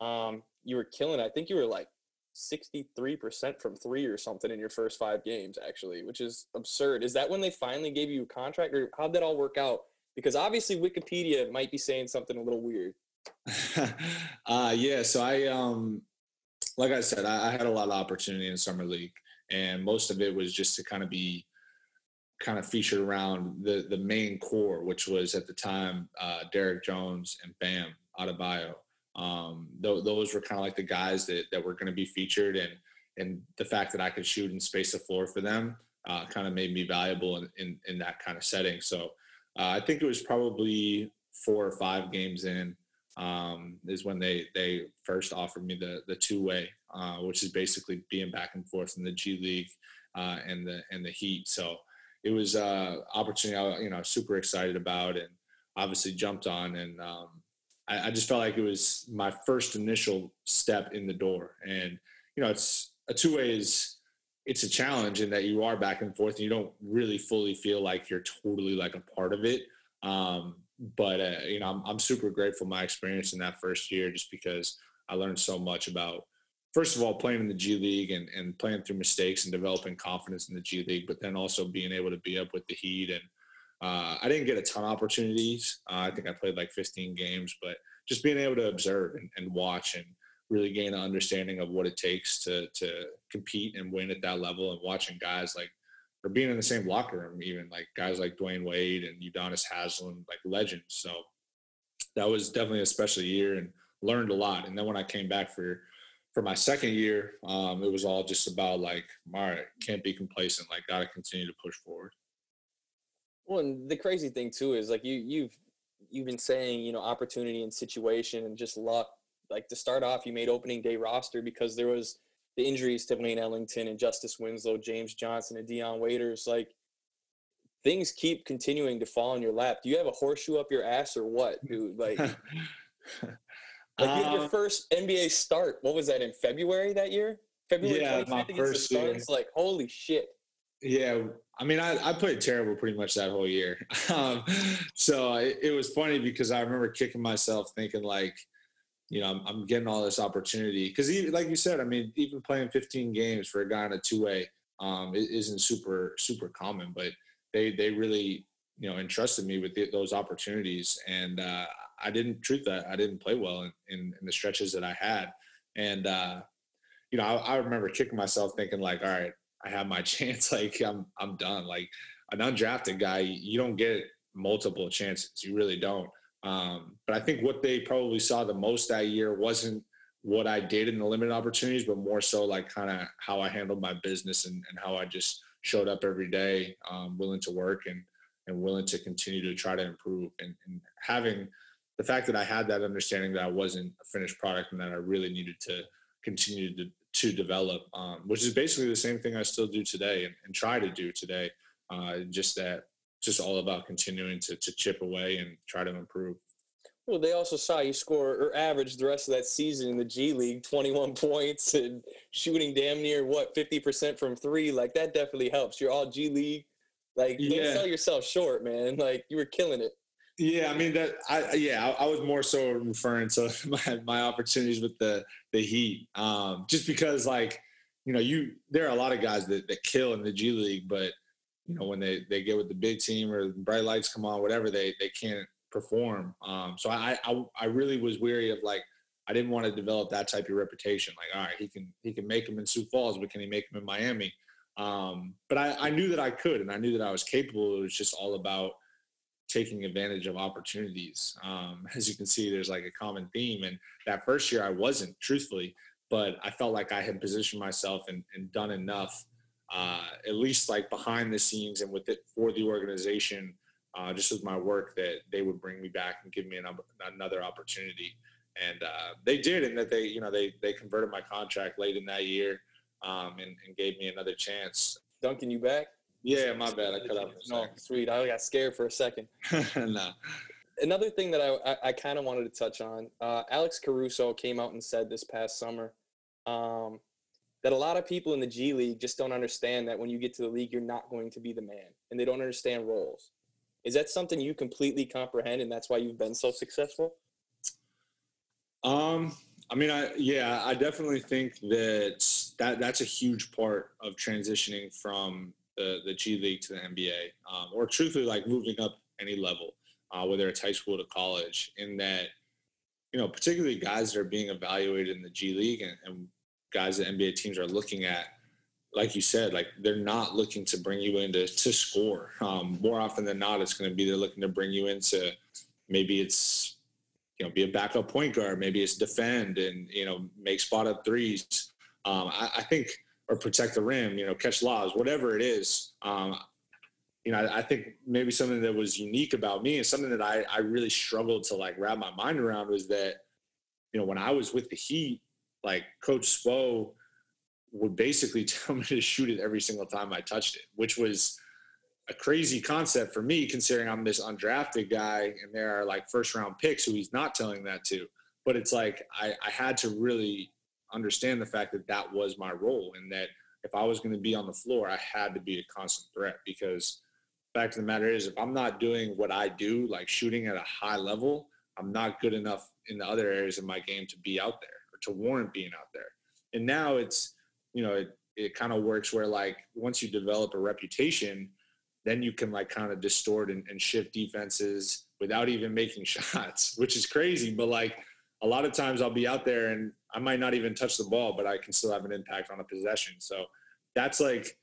Um, you were killing. I think you were like 63% from three or something in your first five games, actually, which is absurd. Is that when they finally gave you a contract, or how'd that all work out? Because obviously Wikipedia might be saying something a little weird. [laughs] uh, yeah, so I, um, like I said, I, I had a lot of opportunity in summer league, and most of it was just to kind of be kind of featured around the the main core, which was at the time uh, Derrick Jones and Bam Adebayo. Um, th- those were kind of like the guys that that were going to be featured, and and the fact that I could shoot and space the floor for them uh, kind of made me valuable in, in, in that kind of setting. So uh, I think it was probably four or five games in um, is when they they first offered me the the two way, uh, which is basically being back and forth in the G League uh, and the and the Heat. So it was uh opportunity I you know super excited about and obviously jumped on and um, I, I, just felt like it was my first initial step in the door and you know it's a two way is it's a challenge in that you are back and forth and you don't really fully feel like you're totally like a part of it um, but uh, you know I'm, I'm super grateful my experience in that first year just because i learned so much about first of all playing in the G League and, and playing through mistakes and developing confidence in the G League, but then also being able to be up with the Heat. And uh, I didn't get a ton of opportunities. Uh, I think I played like 15 games, but just being able to observe and, and watch and really gain an understanding of what it takes to to compete and win at that level and watching guys like or being in the same locker room, even like guys like Dwyane Wade and Udonis Haslem, like legends. So that was definitely a special year and learned a lot. And then when I came back for for my second year, um, it was all just about like, all right, can't be complacent. Like, gotta continue to push forward. Well, and the crazy thing too is like you you've you've been saying you know opportunity and situation and just luck. Like to start off, you made opening day roster because there was the injuries to Wayne Ellington and Justice Winslow, James Johnson, and Dion Waiters. Like things keep continuing to fall in your lap. Do you have a horseshoe up your ass or what, dude? Like. [laughs] Like um, your first NBA start, what was that in February that year? February yeah, my first. It's like holy shit. Yeah, I mean, I, I played terrible pretty much that whole year. [laughs] Um, so it, it, was funny because I remember kicking myself, thinking like, you know, I'm, I'm getting all this opportunity because, like you said, I mean, even playing 15 games for a guy in a two way um, isn't super super common, but they they really you know entrusted me with the, those opportunities, and uh, I didn't treat that. I didn't play well in, in, in the stretches that I had. And, uh, you know, I, I, remember kicking myself thinking like, all right, I have my [laughs] chance. Like I'm, I'm done. Like an undrafted guy, you don't get multiple chances. You really don't. Um, but I think what they probably saw the most that year wasn't what I did in the limited opportunities, but more so like kind of how I handled my business and, and how I just showed up every day, um, willing to work and, and willing to continue to try to improve and, and having the fact that I had that understanding that I wasn't a finished product and that I really needed to continue to, to develop, um, which is basically the same thing I still do today and, and try to do today. Uh, just that, just all about continuing to, to chip away and try to improve. Well, they also saw you score or average the rest of that season in the G League, 21 [laughs] points and shooting damn near what 50% from three. Like that definitely helps. You're all G League. Like yeah. don't sell yourself short, man. Like you were killing it. Yeah, I mean that. I yeah, I, I, was more so referring to [laughs] my, my opportunities with the the Heat, um, just because like you know you there are a lot of guys that that kill in the G League, but you know when they they get with the big team or bright lights come on, whatever they they can't perform. Um, so I, I I really was weary of like I didn't want to develop that type of reputation. Like, all right, he can he can make them in Sioux Falls, but can he make them in Miami? Um, but I, I knew that I could, and I knew that I was capable. It was just all about taking advantage of opportunities. Um, [laughs] as you can see, there's like a common theme. And that first year, I wasn't, truthfully, but I felt like I had positioned myself and, and done enough, uh, at least like behind the scenes and with it for the organization, uh, just with my work, that they would bring me back and give me an, another opportunity. And uh, they did, and that they, you know, they they converted my contract late in that year um, and, and gave me another chance. Duncan, you back? Yeah, my bad. I cut out. No, sweet. I got scared for a second. [laughs] nah. Another thing that I I, I kind of wanted to touch on. Uh, Alex Caruso came out and said this past summer um, that a lot of people in the G League just don't understand that when you get to the league, you're not going to be the man, and they don't understand roles. Is that something you completely comprehend, and that's why you've been so successful? Um, I mean, I yeah, I definitely think that that that's a huge part of transitioning from the, the G League to the NBA, um, or truthfully, like moving up any level, uh, whether it's high school to college, in that, you know, particularly guys that are being evaluated in the G League and, and guys that NBA teams are looking at, like you said, like they're not looking to bring you in to, to score. Um, more often than not, it's going to be they're looking to bring you into maybe it's, you know, be a backup point guard, maybe it's defend and, you know, make spot up threes. Um, I, I think – or protect the rim, you know, catch lobs, whatever it is. Um, you know, I, I, think maybe something that was unique about me and something that I, I really struggled to like wrap my mind around was that, you know, when I was with the Heat, like Coach Spo would basically [laughs] tell me to shoot it every single time I touched it, which was a crazy concept for me considering I'm this undrafted guy and there are like first round picks who he's not telling that to. But it's like I, I had to really understand the fact that that was my role and that if I was going to be on the floor, I had to be a constant threat because fact of the matter is if I'm not doing what I do, like shooting at a high level, I'm not good enough in the other areas of my game to be out there to warrant being out there. And now it's, you know, it, it kind of works where like once you develop a reputation, then you can like kind of distort and, and shift defenses without even making [laughs] shots, which is crazy. But like a lot of times I'll be out there and I might not even touch the ball, but I can still have an impact on a possession. So that's like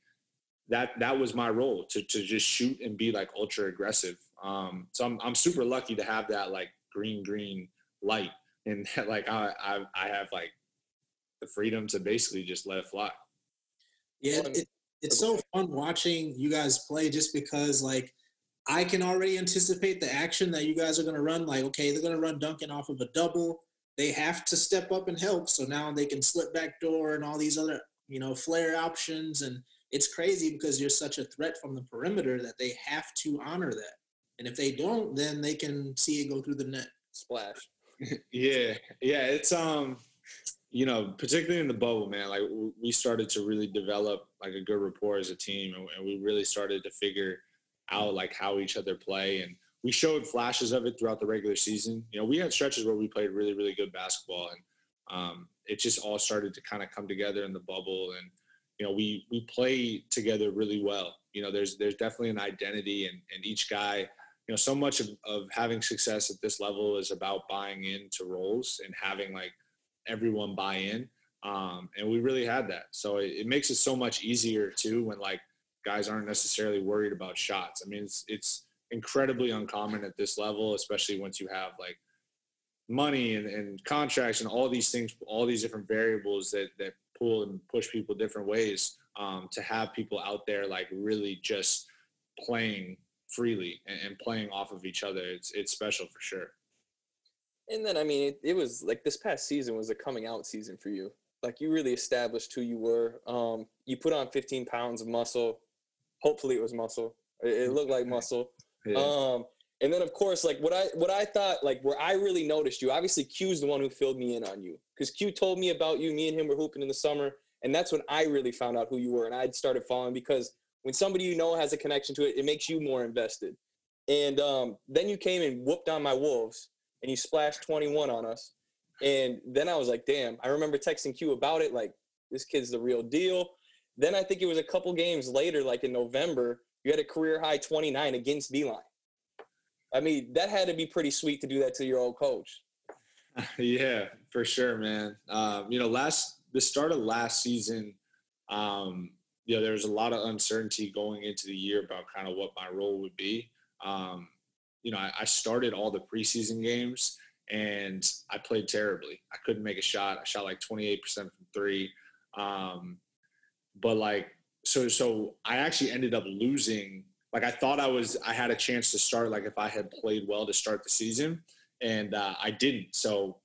that that was my role to to just shoot and be like ultra aggressive. Um, so I'm I'm super lucky to have that like green green light and [laughs] like I I, I have like the freedom to basically just let it fly. Yeah, it, it's so fun watching you guys play just because like I can already anticipate the action that you guys are going to run. Like, okay, they're going to run Duncan off of a double they have to step up and help. So now they can slip back door and all these other, you know, flare options. And it's crazy because you're such a threat from the perimeter that they have to honor that. And if they don't, then they can see it go through the net. Splash. Yeah. Yeah. It's, um, you know, particularly in the bubble, man, like we started to really develop like a good rapport as a team and we really started to figure out like how each other play and, we showed flashes of it throughout the regular season. You know, we had stretches where we played really, really good basketball, and um, it just all started to kind of come together in the bubble. And you know, we we play together really well. You know, there's there's definitely an identity, and and each guy, you know, so much of, of having success at this level is about buying into roles and having like everyone buy in. Um, and we really had that. So it, it makes it so much easier too when like guys aren't necessarily worried about shots. I mean, it's it's incredibly uncommon at this level, especially once you have like money and, and contracts and all these things, all these different variables that that pull and push people different ways. Um, to have people out there like really just playing freely and, and, playing off of each other, it's it's special for sure. And then I mean, it, it was like this past season was a coming out season for you. Like you really established who you were. Um, you put on 15 pounds of muscle. Hopefully, it was muscle. It, it looked like [laughs] muscle. Yeah. Um, and then of course, like what I what I thought, like where I really noticed you. Obviously, Q's the one who filled me in on you because Q told me about you. Me and him were hooping in the summer, and that's when I really found out who you were, and I'd started following because when somebody you know has a connection to it, it makes you more invested. And um, then you came and whooped on my Wolves, and you splashed 21 on us. And then I was like, damn. I remember texting Q about it, like this kid's the real deal. Then I think it was a couple games later, like in November, you had a career high 29 against Beilein. I mean, that had to be pretty sweet to do that to your old coach. [laughs] yeah, for sure, man. Um, you know, last the start of last season, um, you know, there was a lot of uncertainty going into the year about kind of what my role would be. Um, you know, I, I started all the preseason games and I played terribly. I couldn't make a shot. I shot like 28% from three. Um, but like, so, so I actually ended up losing. Like I thought I was, I had a chance to start, like if I had played well to start the season and uh, I didn't. So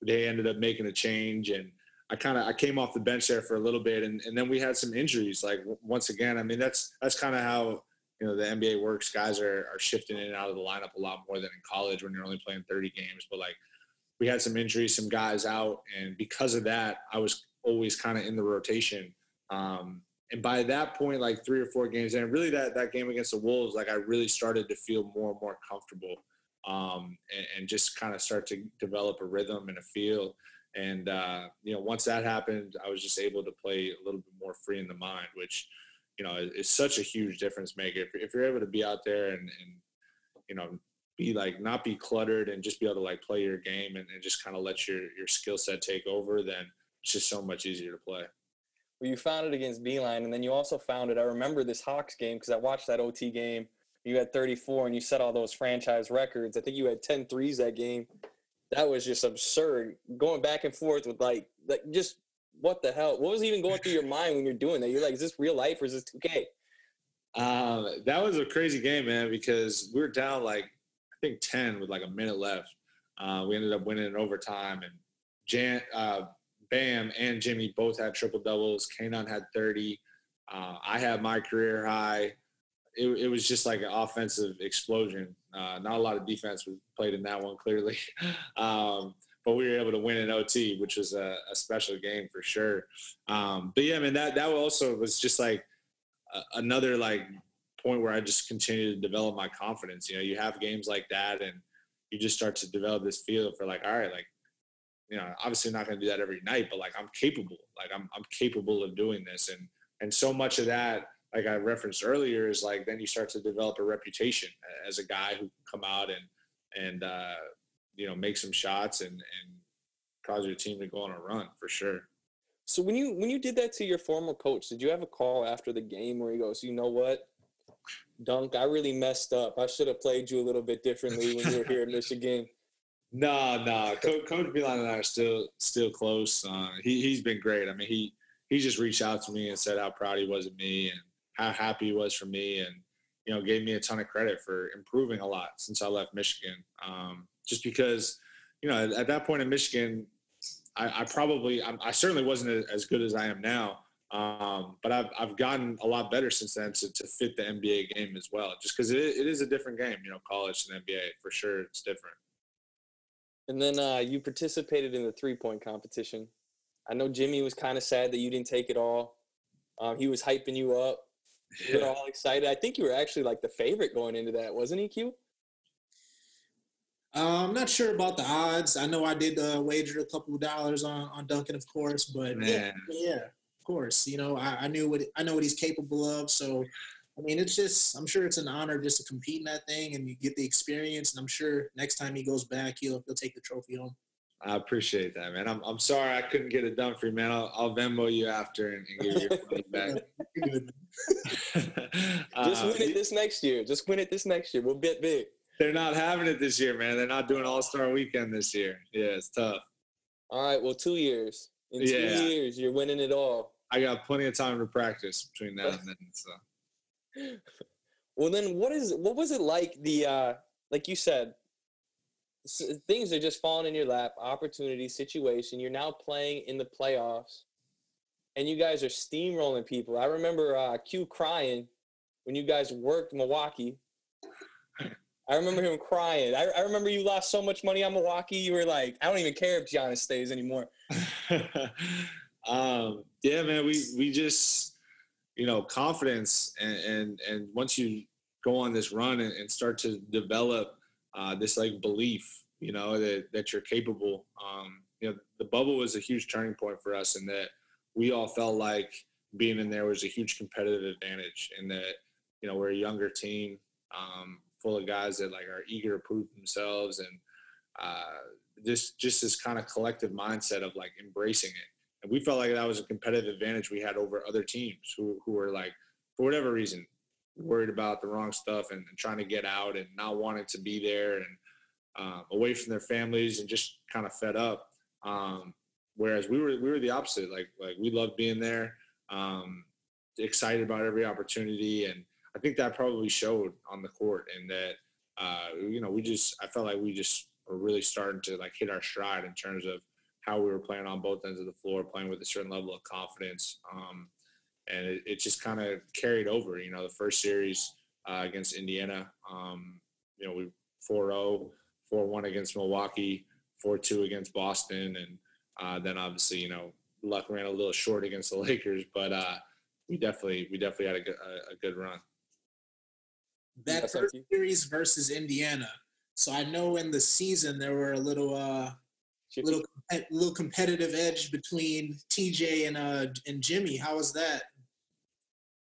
they ended up making a change and I kind of, I came off the bench there for a little bit and, and then we had some injuries. Like once again, I mean, that's, that's kind of how, you know the NBA works. Guys are are shifting in and out of the lineup a lot more than in college when you're only playing 30 games. But like we had some injuries, some guys out, and because of that, I was always kind of in the rotation. Um, and by that point, like three or four games in, really that that game against the Wolves, like I really started to feel more and more comfortable, um, and, and, just kind of start to develop a rhythm and a feel. And uh, you know, once that happened, I was just able to play a little bit more free in the mind, which you know, is, such a huge difference maker. If, if you're able to be out there and, and, you know, be like not be cluttered and just be able to like play your game and, and just kind of let your your skill set take over, then it's just so much easier to play. Well, you found it against Beilein, and then you also found it. I remember this Hawks game because I watched that OT game. You had 34 and you set all those franchise records. I think you had 10 threes that game. That was just absurd. Going back and forth with like, like just what the hell? What was even going through your mind when you're doing that? You're like, is this real life or is this 2K? Um, that was a crazy game, man, because we were down like I think 10 with like a minute left. Uh, we ended up winning in overtime, and Jan, uh, Bam and Jimmy both had triple doubles. Kanan had 30. Uh, I had my career high. It, it, was just like an offensive explosion. Uh, not a lot of defense was played in that one, clearly. [laughs] um, but we were able to win in OT, which was a, a special game for sure. Um, but yeah, man, that that also was just like a, another like point where I just continued to develop my confidence. You know, you have games like that, and you just start to develop this feel for like, all right, like you know, obviously not going to do that every night, but like I'm capable. Like I'm I'm capable of doing this, and and so much of that, like I referenced earlier, is like then you start to develop a reputation as a guy who can come out and and uh, you know make some shots and and cause your team to go on a run for sure. So when you when you did that to your former coach, did you have a call after the game where he goes, you know what, Dunk, I really messed up. I should have played you a little bit differently when you were here in [laughs] Michigan. No, no, Coach, Coach and I are still still close. Uh, he he's been great. I mean, he he just reached out to me and said how proud he was of me and how happy he was for me, and you know, gave me a ton of credit for improving a lot since I left Michigan. Um, just because, you know, at, that point in Michigan, I, I probably, I, I, certainly wasn't as good as I am now. Um, but I've, I've gotten a lot better since then to, to fit the NBA game as well, just because it, it is a different game, you know, college and NBA for sure. It's different. And then uh, you participated in the three point competition. I know Jimmy was kind of sad that you didn't take it all. Um, he was hyping you up. You're all excited. I think you were actually like the favorite going into that, wasn't he, Q? Uh, I'm not sure about the odds. I know I did uh, wager a couple of dollars on, on Duncan, of course, but yeah, yeah, of course. You know, I, I knew what I know what he's capable of. So, I mean, it's just I'm sure it's an honor just to compete in that thing and you get the experience. And I'm sure next time he goes back, he'll he'll take the trophy home. I appreciate that, man. I'm, I'm sorry I couldn't get it done for you, man. I'll, I'll Venmo you after and, and give you your money [laughs] back. [laughs] Just win it uh, this next year. Just win it this next year. We'll bet big they're not having it this year, man. They're not doing All Star Weekend this year. Yeah, it's tough. All right, well, two years. In two yeah. years, you're winning it all. I got plenty of time to practice between now and then. So. [laughs] well, then, what is what was it like? The uh, like you said, things are just falling in your lap. Opportunity, situation. You're now playing in the playoffs, and you guys are steamrolling people. I remember uh, Q crying when you guys worked Milwaukee I remember him crying. I, I remember you lost so much money on Milwaukee. You were like, I don't even care if Giannis stays anymore. [laughs] um, yeah, man. We we just you know confidence and and, and once you go on this run and, and start to develop uh, this like belief, you know that that you're capable. Um, you know, the bubble was a huge turning point for us in that we all felt like being in there was a huge competitive advantage, and that you know we're a younger team. Um, full of guys that like are eager to prove themselves and uh, this just this kind of collective mindset of like embracing it. And we felt like that was a competitive advantage we had over other teams who who were like, for whatever reason, worried about the wrong stuff and, and trying to get out and not wanting to be there and um, away from their families and just kind of fed up. Um, whereas we were we were the opposite. Like like we loved being there, um, excited about every opportunity, and I think that probably showed on the court. And that uh, you know we just I felt like we just were really starting to like hit our stride in terms of how we were playing on both ends of the floor, playing with a certain level of confidence. Um, and it, it just kind of carried over. You know, the first series uh, against Indiana, um, you know, we 4-0, 4-1 against Milwaukee, 4-2 against Boston, and uh, then obviously, you know, luck ran a little short against the [laughs] Lakers, but uh, we definitely we definitely had a good a, a good run. That Yes, first series versus Indiana. So I know in the season there were a little uh Chippy. Little compet- little competitive edge between TJ and uh and Jimmy. How was that?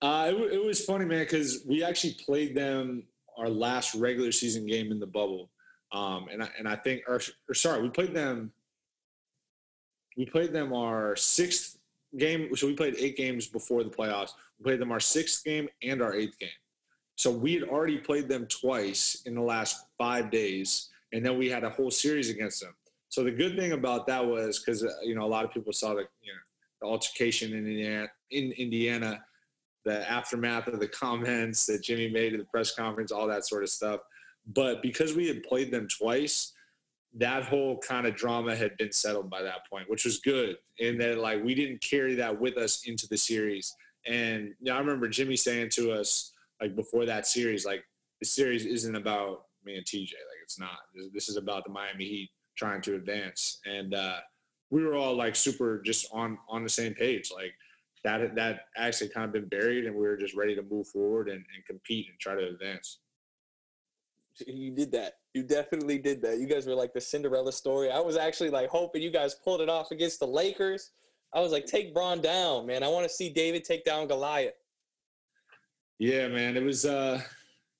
Uh, it, w- it was funny, man, because we actually played them our last regular season game in the bubble, um, and I, and I think, or, or sorry, we played them. We played them our sixth game. So we played eight games before the playoffs. We played them our sixth game and our eighth game. So we had already played them twice in the last five days, and then we had a whole series against them. So the good thing about that was because uh, you know a lot of people saw the you know the altercation in Indiana, in Indiana the aftermath of the [laughs] comments that Jimmy made at the press conference, all that sort of stuff. But because we had played them twice, that whole kind of drama had been settled by that point, which was good. And that like we didn't carry that with us into the series. And you know, I remember Jimmy saying to us like before that series, like the series isn't about me and TJ. Like it's not. This, this is about the Miami Heat trying to advance. And uh, we were all like super just on on the same page. Like that that actually kind of been buried, and we were just ready to move forward and, and compete and try to advance. You did that. You definitely did that. You guys were like the Cinderella story. I was actually like hoping you guys pulled it off against the Lakers. I was like, take Bron down, man. I want to see David take down Goliath. Yeah, man, it was. uh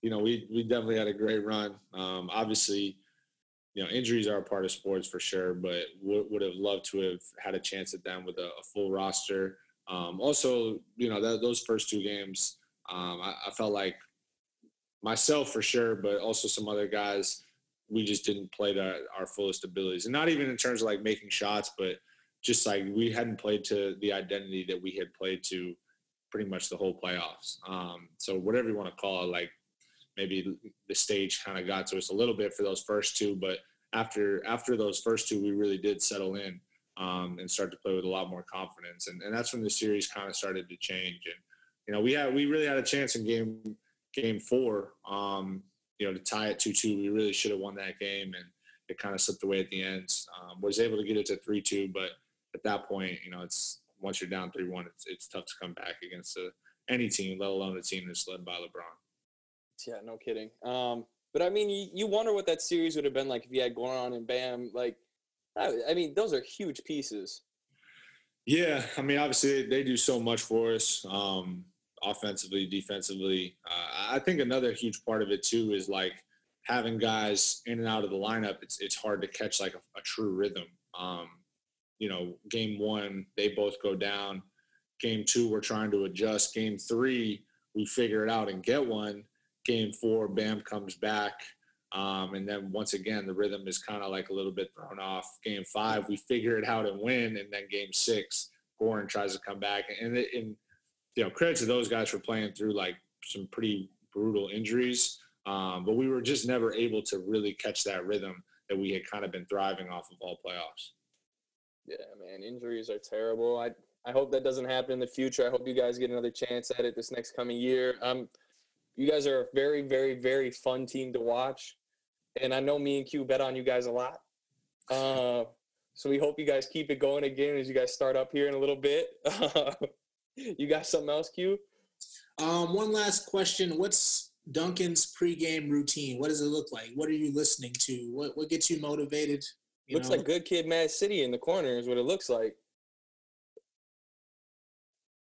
You know, we we definitely had a great run. Um, obviously, you know, injuries are a part of sports for sure, but would, would have loved to have had a chance at them with a, a full roster. Um, also, you know, that, those first two games, um, I, I felt like myself for sure, but also some other guys, we just didn't play our fullest abilities, and not even in terms of like making shots, but just like we hadn't played to the identity that we had played to pretty much the whole playoffs. Um, so whatever you want to call it, like maybe the stage kind of got to us a little bit for those first two, but after after those first two, we really did settle in um, and start to play with a lot more confidence, and, and that's when the series kind of started to change. And you know, we had we really had a chance in game game four, um, you know, to tie it two two. We really should have won that game, and it kind of slipped away at the end. Um, was able to get it to three two, but at that point, you know, it's once you're down three one, it's it's tough to come back against a, any team, let alone a team that's led by LeBron. Yeah, no kidding. Um, but I mean, you, you wonder what that series would have been like if you had Goran and Bam. Like, I, I mean, those are huge pieces. Yeah, I mean, obviously they do so much for us, um, offensively, defensively. Uh, I think another huge part of it too is like having guys in and out of the lineup. It's it's hard to catch like a, a true rhythm. Um, you know, game one they both go down. Game two we're trying to adjust. Game three we figure it out and get one. Game four, Bam comes back. Um, and then once again, the rhythm is kind of like a little bit thrown off. Game five, we figure it out and win. And then game six, Goran tries to come back. And, and you know, credit to those guys for playing through like some pretty brutal injuries. Um, but we were just never able to really catch that rhythm that we had kind of been thriving off of all playoffs. Yeah, man, injuries are terrible. I I hope that doesn't happen in the future. I hope you guys get another chance at it this next coming year. Um, you guys are a very, very, very fun team to watch, and I know me and Q bet on you guys a lot. Uh, so we hope you guys keep it going again as you guys start up here in a little bit. [laughs] you got something else, Q? Um, one last question: What's Duncan's pregame routine? What does it look like? What are you listening to? What what gets you motivated? You looks know? like good kid, Mad City in the corner is what it looks like.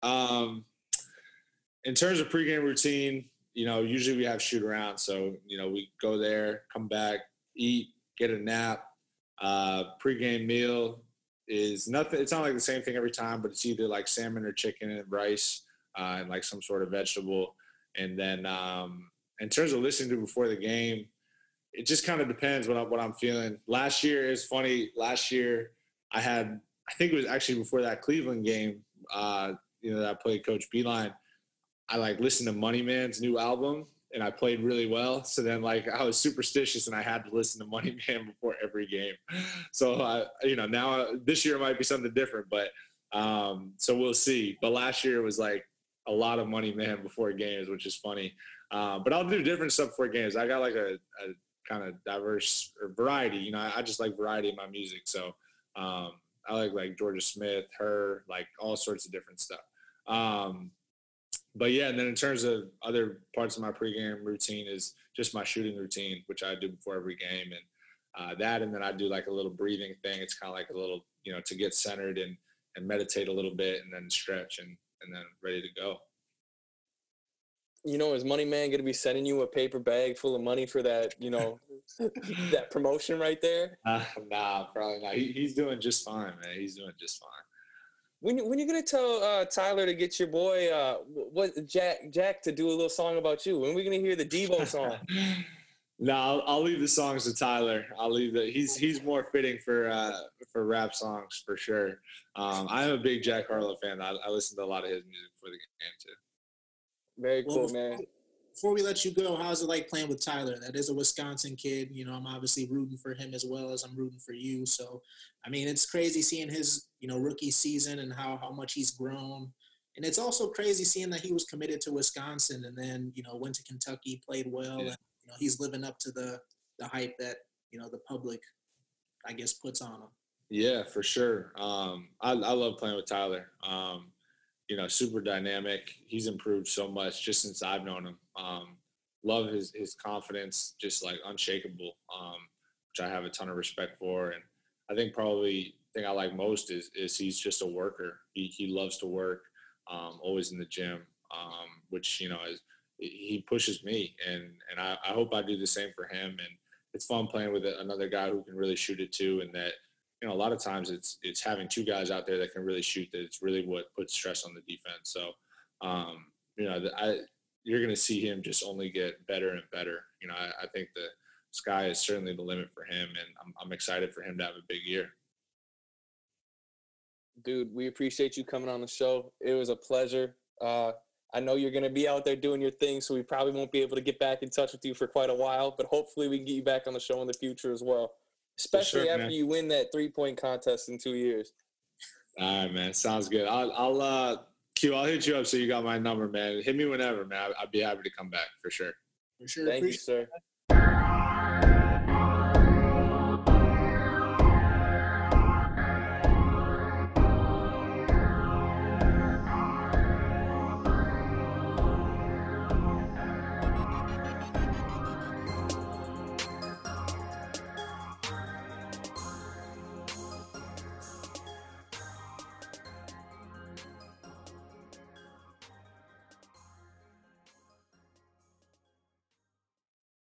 Um, in terms of pregame routine, you know, usually we have shoot around. So, you know, we go there, come back, eat, get a nap, Uh, pregame meal is nothing. It's not like the same thing every time, but it's either like salmon or chicken and rice uh, and like some sort of vegetable. And then um, in terms of listening to before the game, it just kind of depends what, I, what I'm feeling. Last year is funny. Last year I had, I think it was actually before that Cleveland game, uh, you know, that I played Coach Beilein. I like listened to Money Man's new album and I played really well. So then like I was superstitious and I had to listen to [laughs] Money Man before every game. So I, you know, now this year might be something different, but um, so we'll see. But last year it was like a lot of Money Man before games, which is funny. Um, but I'll do different stuff before games. I got like a, a kind of diverse or variety. You know, I, I, just like variety in my music. So um, I like like Jorja Smith, her, like all sorts of different stuff. Um, but yeah, and then in terms of other parts of my pregame routine is just my shooting routine, which I do before every game, and uh, that, and then I do like a little breathing thing. It's kind of like a little, you know, to get centered and and meditate a little bit, and then stretch, and and then ready to go. You know, is Money Man going to be sending you a paper bag full of money for that? You know, [laughs] that promotion right there? Uh, [laughs] nah, probably not. He, he's doing just fine, man. He's doing just fine. When when you gonna tell uh, Tyler to get your boy uh, what Jack Jack to do a little song about you? When are we gonna hear the Devo song? [laughs] no, I'll, I'll, leave the songs to Tyler. I'll leave the he's he's more fitting for uh, for rap songs for sure. Um, I'm a big Jack Harlow fan. I, I listen to a lot of his music for the game too. Very cool, well, man before we let you go, how's it like playing with Tyler? That is a Wisconsin kid. You know, I'm obviously rooting for him as well as I'm rooting for you. So, I mean, it's crazy seeing his, you know, rookie season and how how much he's grown. And it's also crazy seeing that he was committed to Wisconsin and then, you know, went to Kentucky, played well, yeah. and you know, he's living up to the the hype that, you know, the public I guess puts on him. Yeah, for sure. Um, I, I love playing with Tyler. Um, you know, super dynamic. He's improved so much just since I've known him. Um, love his his confidence, just like unshakable, um, which I have a ton of respect for. And I think probably thing I like most is is he's just a worker. He he loves to work, um, always in the gym, um, which you know is he pushes me, and and I, I hope I do the same for him. And it's fun playing with another guy who can really shoot it too, and that you know, a lot of times it's it's having two guys out there that can really shoot. That it's really what puts stress on the defense. So, um, you know, I you're going to see him just only get better and better. You know, I, I, think the sky is certainly the limit for him, and I'm, I'm excited for him to have a big year. Dude, we appreciate you coming on the show. It was a pleasure. Uh, I know you're going to be out there doing your thing, so we probably won't be able to get back in touch with you for quite a while, but hopefully we can get you back on the show in the future as well especially sure, after man. you win that three point contest in two years. All right, man. Sounds good. I'll, I'll, uh, Q, I'll hit you up so you got my number, man. Hit me whenever, man. I'd be happy to come back for sure. For sure. Thank Appreciate you, sir. That.